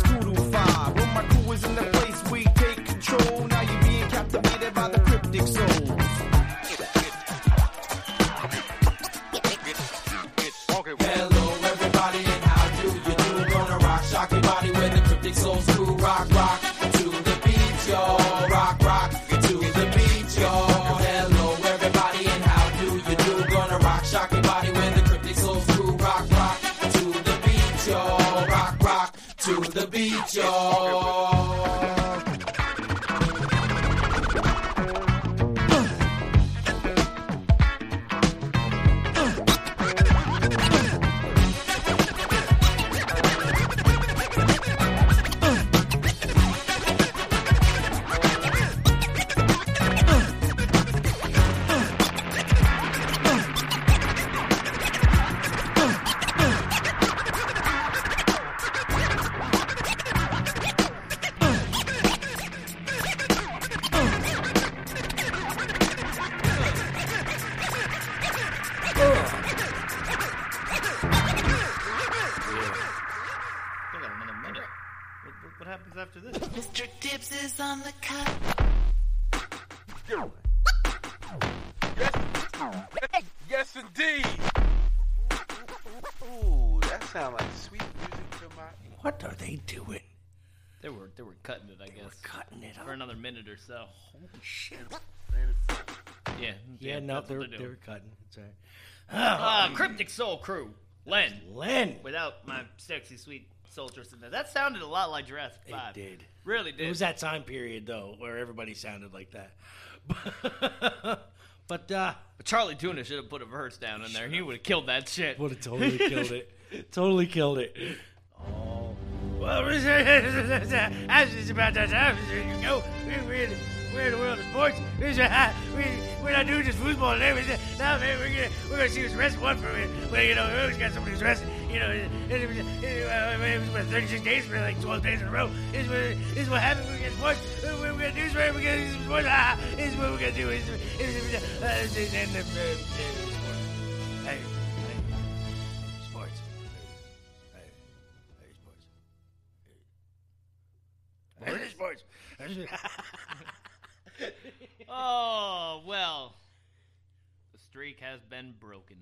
They're, they do. they're cutting. It's all right. Uh, Cryptic Soul Crew, Len. Len. Without my sexy sweet soldiers in there. That sounded a lot like Jurassic It Five. did. Really did. It was that time period though where everybody sounded like that. but uh But Charlie Tuna should have put a verse down in there. He would have killed that shit. would have totally killed it. Totally killed it. Oh. Well, as is about that time, you know, we're in, we're in the world of sports. We, we're not doing just football today. We- Now, man, we're gonna we're gonna see who's resting one for a minute. Well, you know, we always got somebody who's resting. You know, it, it, was- it, uh, it was what 36 days for like 12 days in a row. This is what this is what happens when we get sports. Uh, We're gonna do this right. We're gonna do some sports. Ah, this is what we're gonna do. Is is uh, this is and uh, uh, sports. Hey, hey, sports. Hey, hey, sports. Hey, sports. Oh, well. The streak has been broken.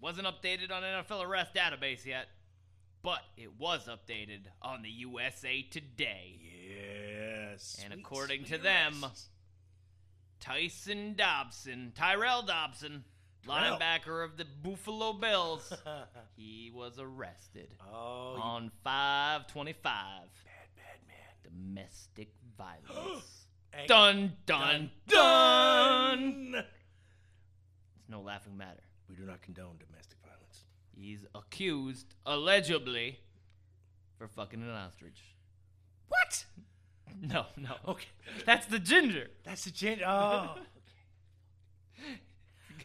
Wasn't updated on NFL arrest database yet, but it was updated on the USA Today. Yes. And sweet, according to sweet them. Tyson Dodson, Tyrell Dodson, Tyrell. linebacker of the Buffalo Bills, he was arrested Oh, on 525. Bad, bad man. Domestic violence. Dun, dun, dun, It's no laughing matter. we do not condone domestic violence. He's accused, allegedly, for fucking an ostrich. What? No, no. Okay. That's the ginger. That's the ginger. Oh,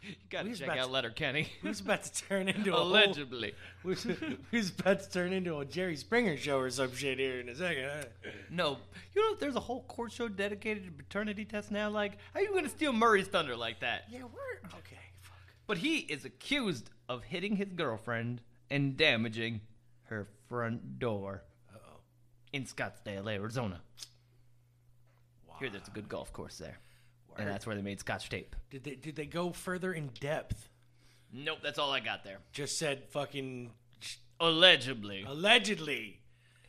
You gotta Who's check out to- Letterkenny. who's about to turn into a allegedly? who's, who's about to turn into a Jerry Springer show or some shit here in a second? huh? No, you know there's a whole court show dedicated to paternity tests now. Like, how are you gonna steal Murray's thunder like that? Yeah, we're okay. Fuck. But he is accused of hitting his girlfriend and damaging her front door. Uh-oh. in Scottsdale, Arizona. Wow. Here, there's a good golf course there, and that's where they made Scotch tape. Did they did they go further in depth? Nope, that's all I got there. Just said fucking Allegedly, allegedly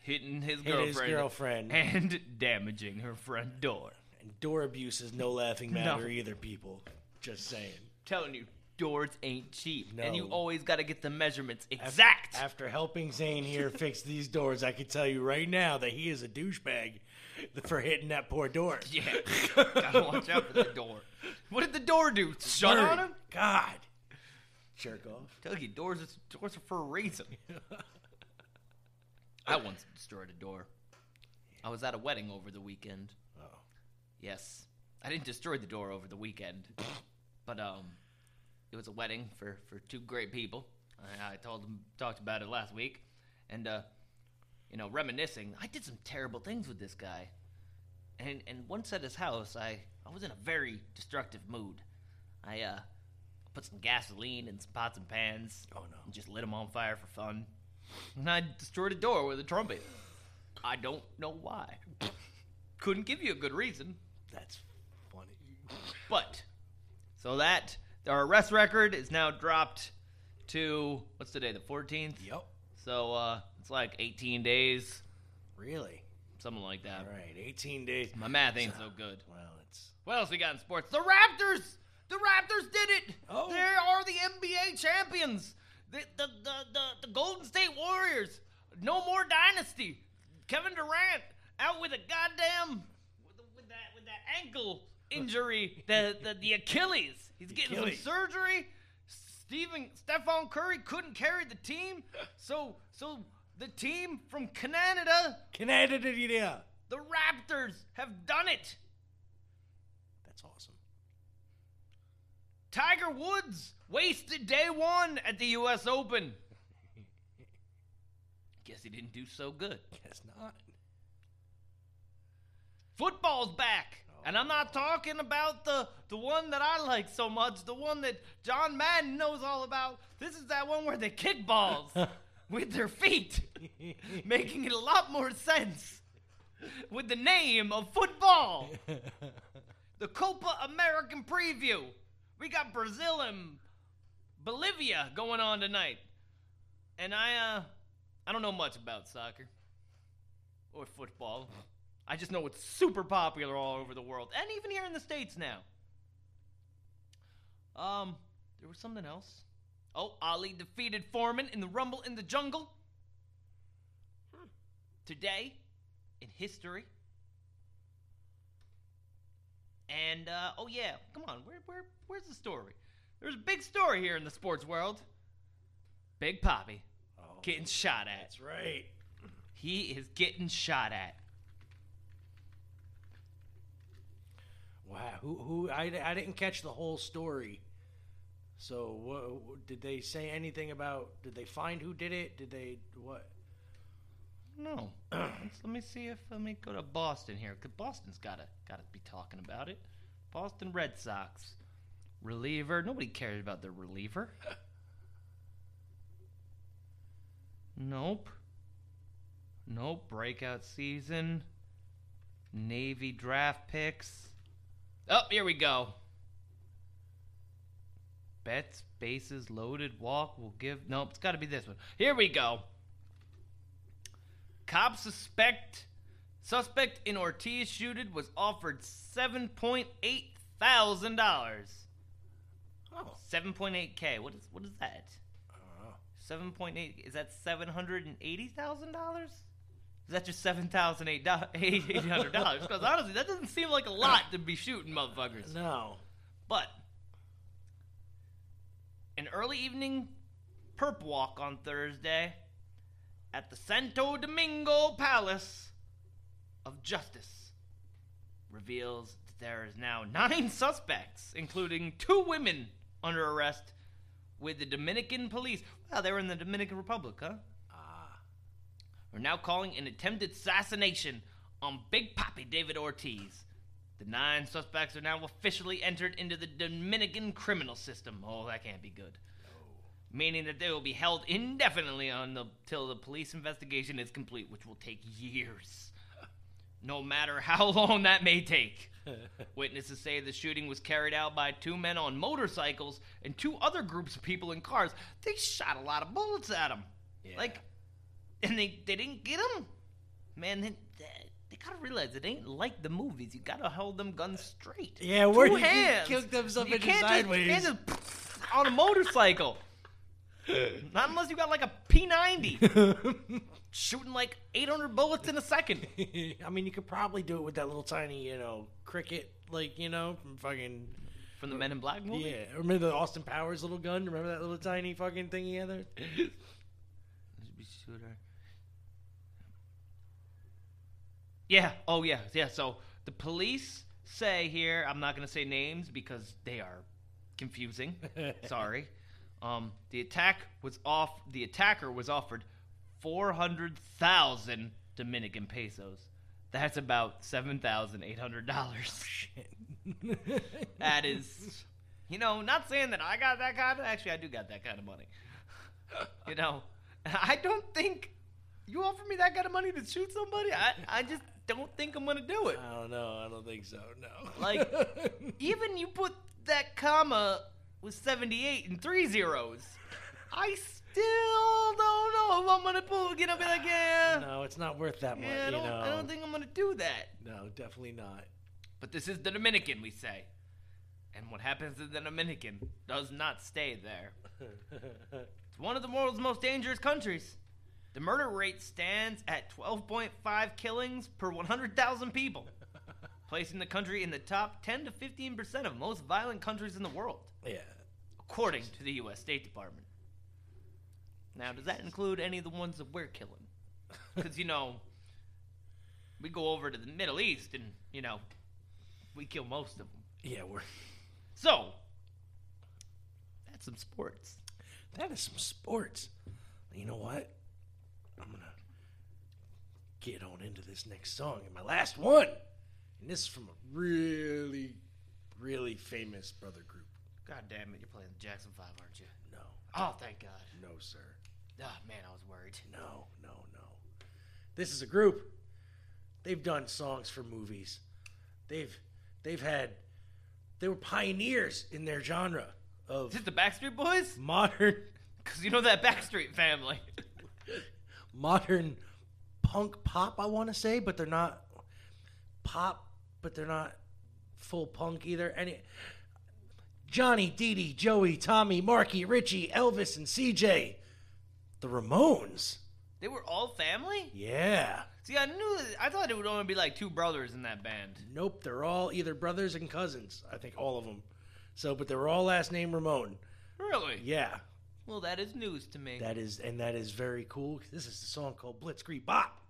hitting his hit girlfriend, his girlfriend. and damaging her front door. And door abuse is no laughing matter No. matter either, people. Just saying. Telling you, doors ain't cheap, No. and you always got to get the measurements Af- exact. After helping Zane here fix these doors, I can tell you right now that he is a douchebag for hitting that poor door. Yeah, gotta watch out for that door. What did the door do? Shut on him? God. Jerk off. Tell you, doors is, doors are for a reason. I once destroyed a door. I was at a wedding over the weekend. Oh. Yes, I didn't destroy the door over the weekend, but um, it was a wedding for for two great people. I, I told them talked about it last week, and uh, you know, reminiscing. I did some terrible things with this guy, and and once at his house, I I was in a very destructive mood. I uh put some gasoline in some pots and pans. Oh no! And just lit them on fire for fun. And I destroyed a door with a trumpet. I don't know why. Couldn't give you a good reason. That's funny. But so that our arrest record is now dropped to what's today, the 14th? Yep. So uh it's like 18 days, Really? something like that. All right, 18 days. My math ain't so good. Well, it's What else we got in sports? The Raptors! The Raptors did it! Oh. They are the NBA champions! The, the, the, the, the Golden State Warriors! No more dynasty! Kevin Durant out with a goddamn with, with that with that ankle injury, the, the the Achilles. He's getting Achilles. some surgery. Stephen Stephon Curry couldn't carry the team, so so the team from Canada, Canada. the Raptors, have done it. That's awesome. Tiger Woods wasted day one at the U.S. Open. Guess he didn't do so good. Guess not. Football's back. And I'm not talking about the, the one that I like so much, the one that John Madden knows all about. This is that one where they kick balls with their feet, making it a lot more sense with the name of football. the Copa American preview. We got Brazil and Bolivia going on tonight. And I uh I don't know much about soccer or football. I just know it's super popular all over the world and even here in the states now. Um there was something else. Oh, Ali defeated Foreman in the Rumble in the Jungle. Today in history. And uh, oh yeah, come on, where where where's the story? There's a big story here in the sports world. Big Papi getting shot at. Oh, That's right. He is getting shot at. Wow. Who? Who? I, I didn't catch the whole story. So, what, did they say anything about? Did they find who did it? Did they what? No. Let's- let me see if let me go to Boston here, cause Boston's gotta gotta be talking about it. Boston Red Sox reliever. Nobody cares about their reliever. nope. Nope. Breakout season. Navy draft picks. Oh, here we go. Bets, bases loaded, walk will give. Nope, it's got to be this one. Here we go. Cops suspect suspect in Ortiz shooting was offered seven point eight thousand dollars. Oh. Seven point eight K. What is what is that? Seven point eight is that seven hundred and eighty thousand dollars? Is that just seven thousand eight hundred dollars? Because honestly, that doesn't seem like a lot to be shooting motherfuckers. No. But an early evening perp walk on Thursday at the Santo Domingo Palace of Justice reveals that there is now nine suspects, including two women under arrest with the Dominican police. Wow, they were in the Dominican Republic, huh? Are now calling an attempted assassination on Big Papi David Ortiz. The nine suspects are now officially entered into the Dominican criminal system. Oh, that can't be good. meaning that they will be held indefinitely until the police investigation is complete, which will take years. No matter how long that may take. Witnesses say the shooting was carried out by two men on motorcycles and two other groups of people in cars. They shot a lot of bullets at them. Like, and they, they didn't get them? Man, they, they gotta realize it ain't like the movies. You gotta hold them guns straight. Yeah, where Two hands. kick them some you can't just, you can't just on a motorcycle. Not unless you got like a P90. Shooting like 800 bullets in a second. I mean, you could probably do it with that little tiny, you know, cricket, like you know, from fucking From the Men in Black movie? Yeah, remember the Austin Powers little gun? Remember that little tiny fucking thing he had there? Yeah. Oh, yeah. Yeah. So the police say here, I'm not going to say names because they are confusing. Sorry. Um, the attack was off. The attacker was offered 400,000 Dominican pesos. That's about seven thousand eight hundred dollars. that is, you know, not saying that I got that kind of. Actually, I do got that kind of money. You know, I don't think you offer me that kind of money to shoot somebody. I, I just don't think I'm gonna do it. I don't know. I don't think so. No. Like, even you put that comma with 78 and three zeros. I still don't know if I'm gonna pull. Get up be like, yeah. no, it's not worth that much. Yeah, I you don't, know. I don't think I'm gonna do that. No, definitely not. But this is the Dominican, we say. And what happens to the Dominican does not stay there. It's one of the world's most dangerous countries. The murder rate stands at 12.5 killings per 100,000 people, placing the country in the top 10 to 15% of most violent countries in the world, Yeah. according to the U.S. State Department. Now, does that include any of the ones that we're killing? Because, you know, we go over to the Middle East and, you know, we kill most of them. Yeah, we're. So, that's some sports. That is some sports. You know what? I'm gonna get on into this next song and my last one. And this is from a really, really famous brother group. God damn it, you're playing the Jackson 5, aren't you? No. Oh, thank God. No, sir. Oh, man, I was worried. No, no, no. This is a group. They've done songs for movies. They've they've had they were pioneers in their genre of Is it the Backstreet Boys? modern Because you know that Backstreet family. modern punk pop, I want to say, but they're not pop, but they're not full punk either. Any Johnny, Dee Dee, Joey, Tommy, Marky, Richie, Elvis, and CJ. The Ramones. They were all family? Yeah. See, I knew, I thought it would only be like two brothers in that band. Nope, they're all either brothers and cousins. I think all of them. So, but they were all last name Ramone. Really? Yeah. Well, that is news to me. That is, and that is very cool. This is the song called Blitzkrieg Bop.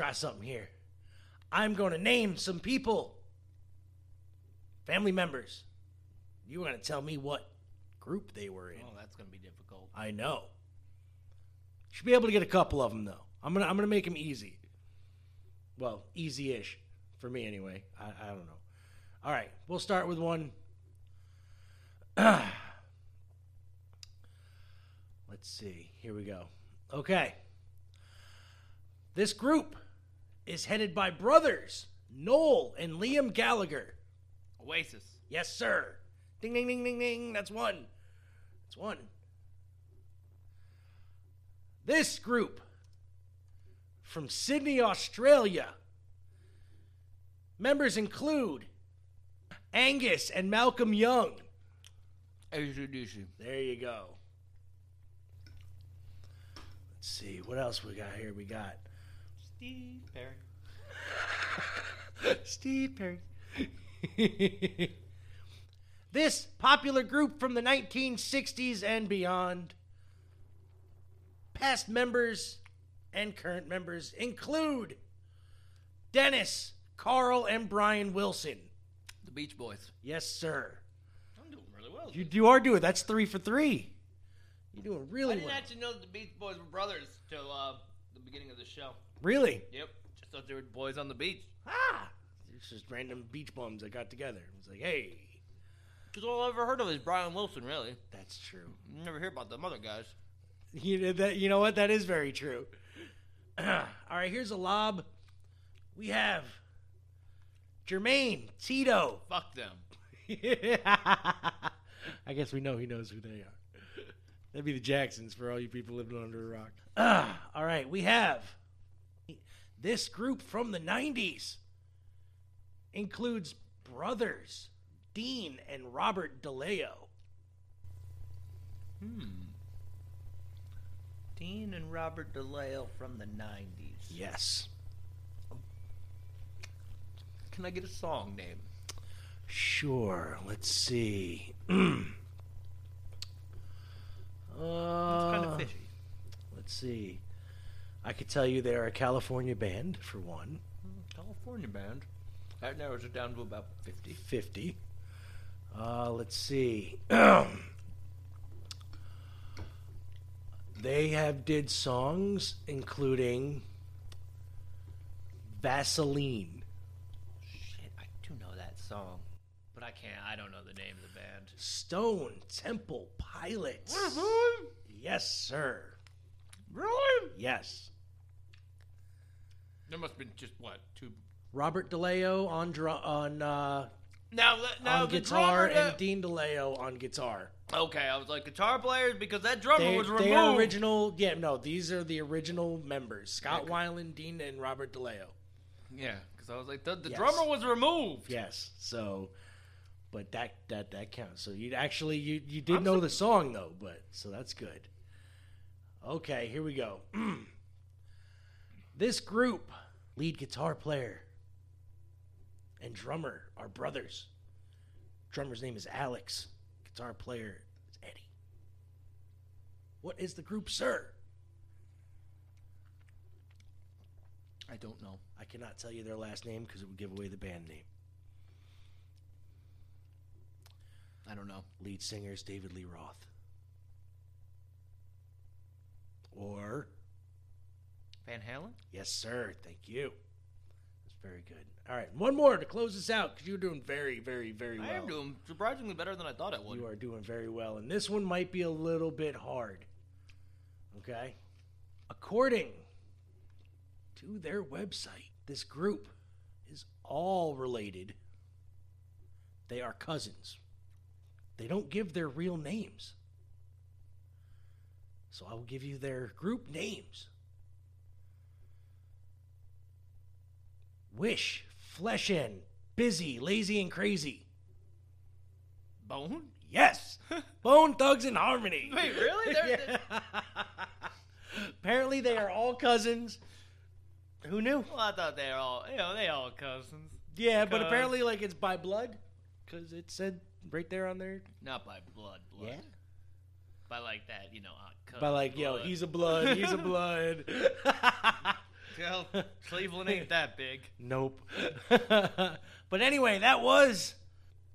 Try something here. I'm going to name some people, family members. You're going to tell me what group they were in. Oh, that's gonna be difficult. I know. Should be able to get a couple of them though. I'm gonna I'm gonna make them easy. Well, easy-ish for me anyway. I, I don't know. All right, we'll start with one. Let's see. Here we go. Okay. This group is headed by brothers Noel and Liam Gallagher. Oasis. Yes, sir. Ding, ding, ding, ding, ding. That's one. That's one. This group from Sydney, Australia. Members include Angus and Malcolm Young. ACDC. There you go. Let's see. What else we got here? We got Steve Perry. Steve Perry. this popular group from the 1960s and beyond. Past members and current members include Dennis, Carl, and Brian Wilson. The Beach Boys. Yes, sir. I'm doing really well. You, you are doing that's three for three. You're doing really well. I didn't well. actually know that the Beach Boys were brothers till uh, the beginning of the show. Really? Yep. Just thought they were boys on the beach. Ah! It's just random beach bums that got together. It was like, hey, Because all I've ever heard of is Brian Wilson, really. that's true. You never hear about them other guys. You know, that, you know what? That is very true. All right, here's a lob. We have Jermaine, Tito. Fuck them. I guess we know he knows who they are. That'd be the Jacksons for all you people living under a rock. Ah, all right, we have this group from the 90s includes brothers Dean and Robert DeLeo. Hmm. Dean and Robert DeLeo from the 90s. Yes. Can I get a song name? Sure. Let's see. uh, kind of fishy. Let's see. I could tell you they're a California band for one. California band. That narrows it down to about 50. 50. Uh, let's see. they have did songs including Vaseline. Shit, I do know that song. But I can't, I don't know the name of the band. Stone Temple Pilots. Yes, sir. Really? Yes. There must have been just, what, two. Robert DeLeo on drum on uh, Now, now on the guitar drummer and Dean DeLeo on guitar. Okay, I was like, guitar players? Because that drummer They, was they removed. are original. Yeah, no, these are the original members: Scott Weiland, Dean, and Robert DeLeo. Yeah, because I was like, the, the Yes. drummer was removed. Yes. So, but that that that counts. So you actually you you did know the song though, but so that's good. Okay, here we go. this group, lead guitar player and drummer are brothers. Drummer's name is Alex. Guitar player is Eddie. What is the group, sir? I don't know. I cannot tell you their last name because it would give away the band name. I don't know. Lead singer is David Lee Roth. Or, Van Halen? yes, sir. Thank you. That's very good. All right, one more to close this out because you're doing very, very, very well. I am doing surprisingly better than I thought I would. You are doing very well, and this one might be a little bit hard. Okay? According to their website, this group is all related. They are cousins. They don't give their real names. So I will give you their group names Wish, Flesh In, Bizzy, Layzie, and Krayzie. Bone? Yes. Bone Thugs and Harmony. Wait, really? They're- Yeah. Apparently, they are all cousins. Who knew? Well, I thought they were all, you know, they all cousins. Yeah, but apparently, like it's by blood, because it said right there on there. Not by blood, blood. Yeah. By like that, you know. Uh, cut By like, yo, he's a blood, he's a blood. Well, Cleveland ain't that big. Nope. but anyway, that was,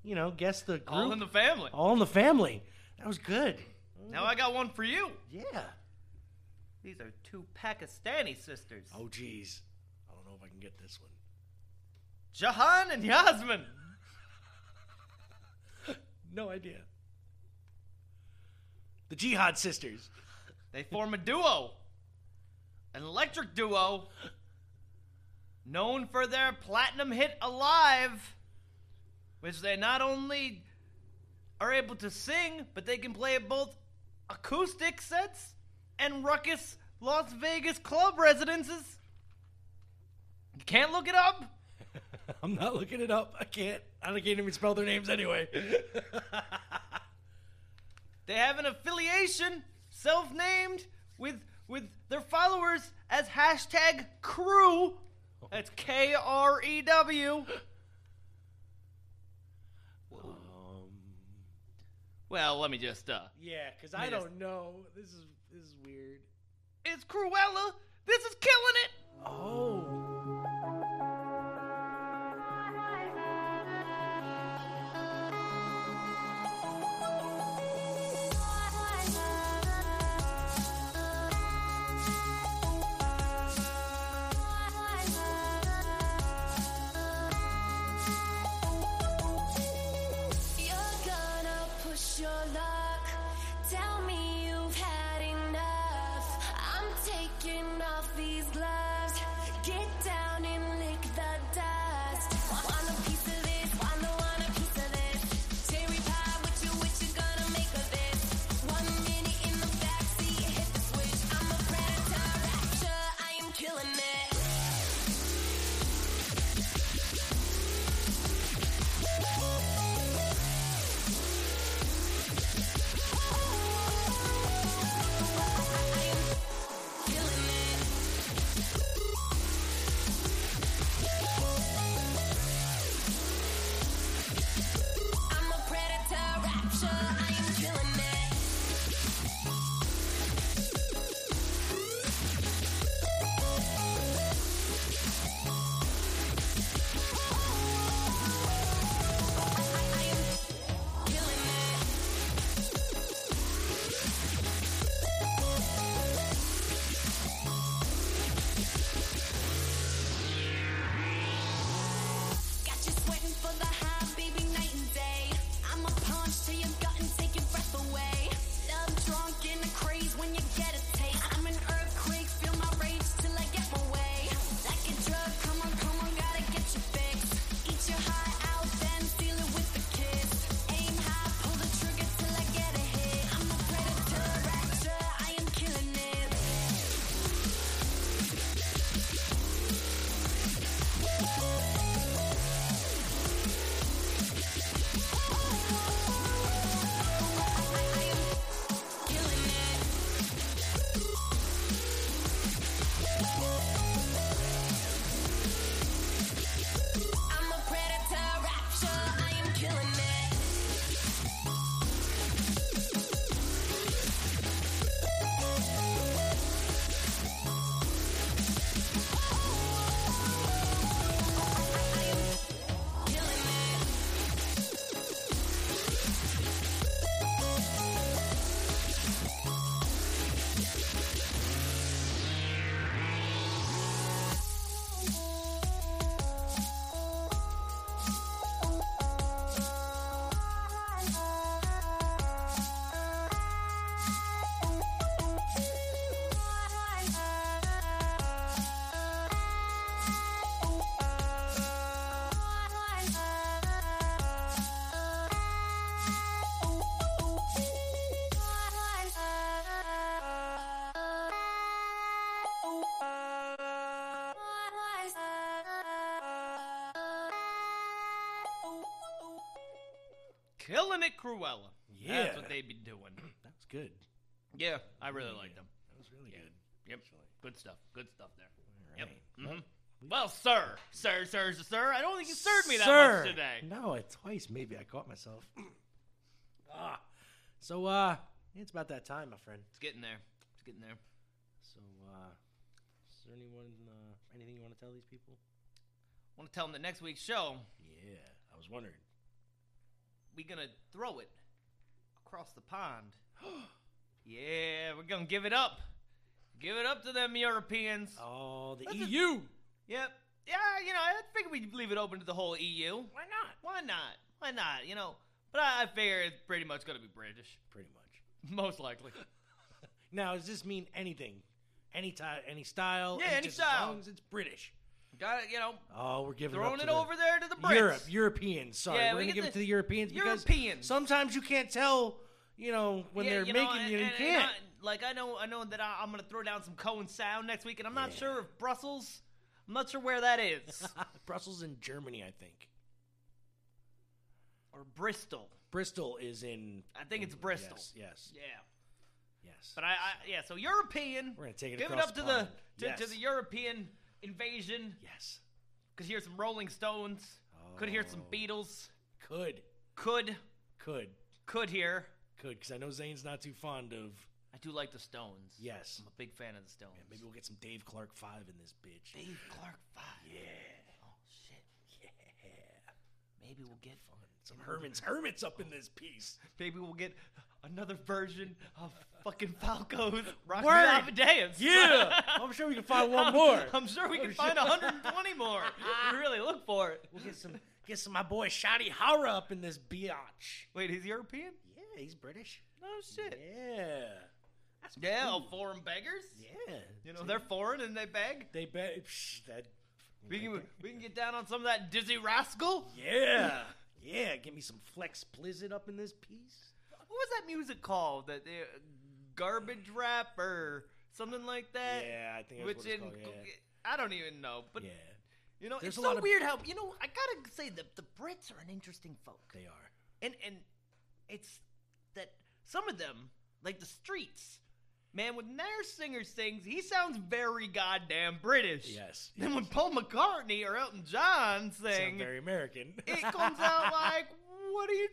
you know, guess the group. All in the family. All in the family. That was good. Now I got one for you. Yeah. These are two Pakistani sisters. Oh, jeez. I don't know if I can get this one. Jahan and Yasmin. No idea. The Jihad sisters. They form a duo. An electric duo known for their platinum hit Alive, which they not only are able to sing, but they can play both acoustic sets and ruckus Las Vegas club residences. You can't look it up. I'm not looking it up. I can't. I can't even spell their names anyway. They have an affiliation, self-named, with with their followers as hashtag crew. That's K R E W. Well, let me just uh. yeah, because I just- don't know. This is this is weird. It's Krewella. This is killing it. Oh. Killing it, Krewella. Yeah. That's what they be doing. That's good. Yeah, I really like them. That was really good. Yep. Good stuff. Good stuff there. Yep. Mhm. Well, sir, sir, sir, sir, I don't think you served me that Sir. much today. No, twice maybe I caught myself. ah. So uh It's about that time, my friend. It's getting there. It's getting there. So, uh, is there anyone, uh, anything you want to tell these people? I want to tell them the next week's show, Yeah, I was wondering. We gonna throw it across the pond. yeah, we're gonna give it up. Give it up to them Europeans. Oh, the That's a- EU. Yep. Yeah, you know, I figured we'd leave it open to the whole EU. Why not? Why not? Why not? You know, but I, I figure it's pretty much gonna be British. Pretty much. Most likely. Now, does this mean anything? Any type, any style? Yeah, and any style. As long as it's British. Got it, you know. Oh, we're giving Throwing it, up to the- over there to the Brits. Europe, Europeans. Sorry, Yeah, we're we gonna give the it to the Europeans because Europeans. sometimes you can't tell. You know when Yeah, they're you know, making and- you, you and- and can't. I- like I know, I know that I, I'm gonna throw down some Cohen Sound next week, and I'm not Yeah. sure if Brussels. I'm not sure where that is, Brussels in Germany, I think. or Bristol. Bristol is in. I think it's Bristol. Yes, yes, Yeah. yes. But I, I yeah, so European. We're gonna take it Give it up to the the to, Yes. to the European invasion. Yes. Could hear some Rolling Stones. Could hear some Oh. Beatles. Could, Could could, could hear. could, because I know Zane's not too fond of. I do like the Stones. Yes. I'm a big fan of the Stones. Maybe we'll get some Dave Clark Five in this bitch. Dave Clark Five. Yeah. Oh shit. Yeah. Maybe we'll get Fun. Some Hermits, Hermits up in this piece. Maybe we'll get another version of fucking Falco's Rock Word. Yeah. I'm sure we can find one more. I'm sure we Oh, can shit. find 120 more. we really look for it. We'll get some, get some my boy Shadi Hara up in this biatch. Wait, he's European? Yeah, he's British. No shit. Yeah. Yeah, oh, foreign beggars. Yeah. You know they're foreign and they beg. They psh, that. We can we can get down on some of that Dizzee Rascal. Yeah. Yeah. Give me some Flex Blizzard up in this piece. What was that music called? That garbage rap or something like that? Yeah, I think that's Which in called, yeah. I don't even know, but Yeah. you know There's it's a so lot of- weird how you know I gotta say that the Brits are an interesting folk, They are. and and it's that some of them like the Streets. Man, when their singer sings, he sounds very goddamn British. Yes. Then when Paul McCartney or Elton John Sound sing, very American. it comes out like, what are you,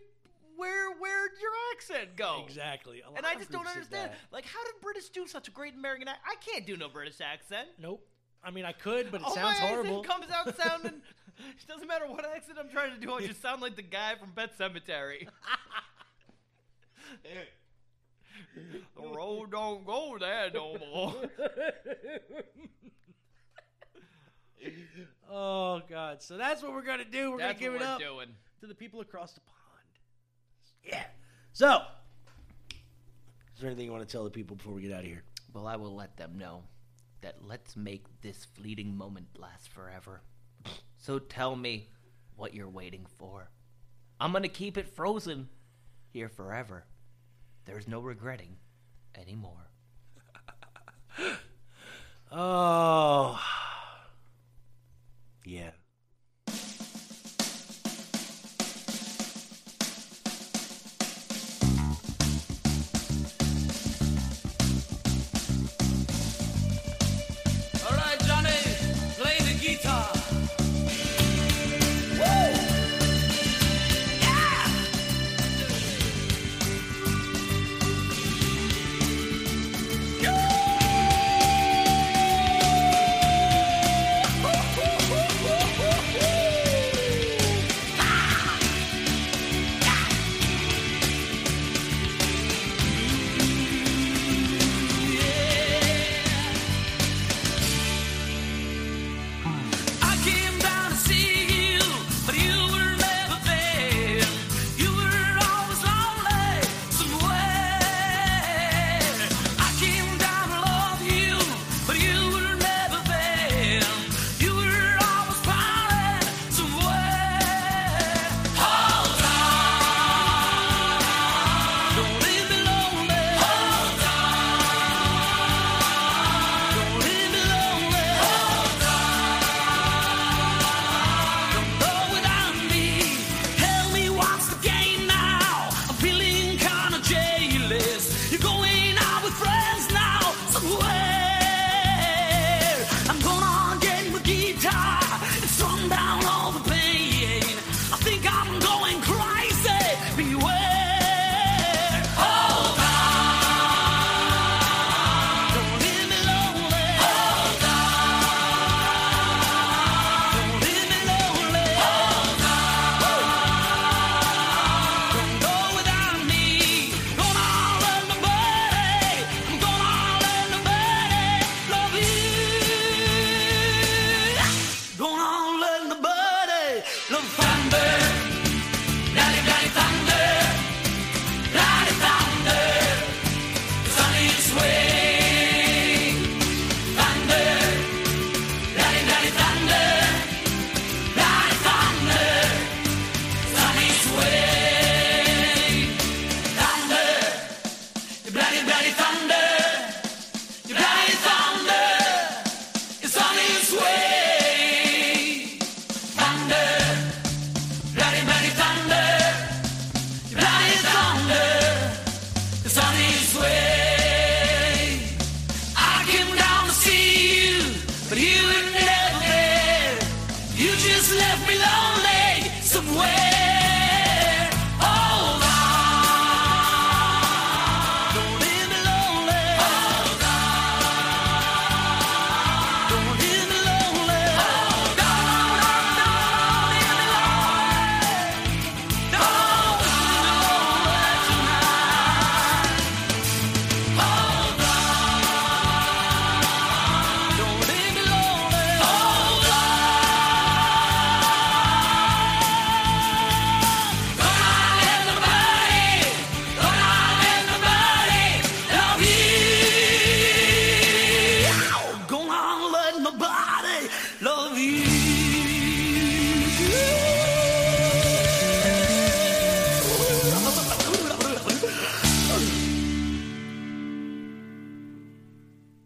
where, where'd your accent go? exactly. And I just don't understand. Like, how did British do such a great American accent? I can't do no British accent. Nope. I mean, I could, but it All sounds my horrible. accent comes out sounding. it doesn't matter what accent I'm trying to do. I just sound like the guy from Pet Sematary. the road don't go there no more. oh God! So that's what we're gonna do. We're That's gonna give it up doing. to the people across the pond. Yeah. So, is there anything you want to tell the people before we get out of here? Well, I will let them know that let's make this fleeting moment last forever. So tell me what you're waiting for. I'm going to keep it frozen here forever. There's no regretting anymore. oh. Yeah.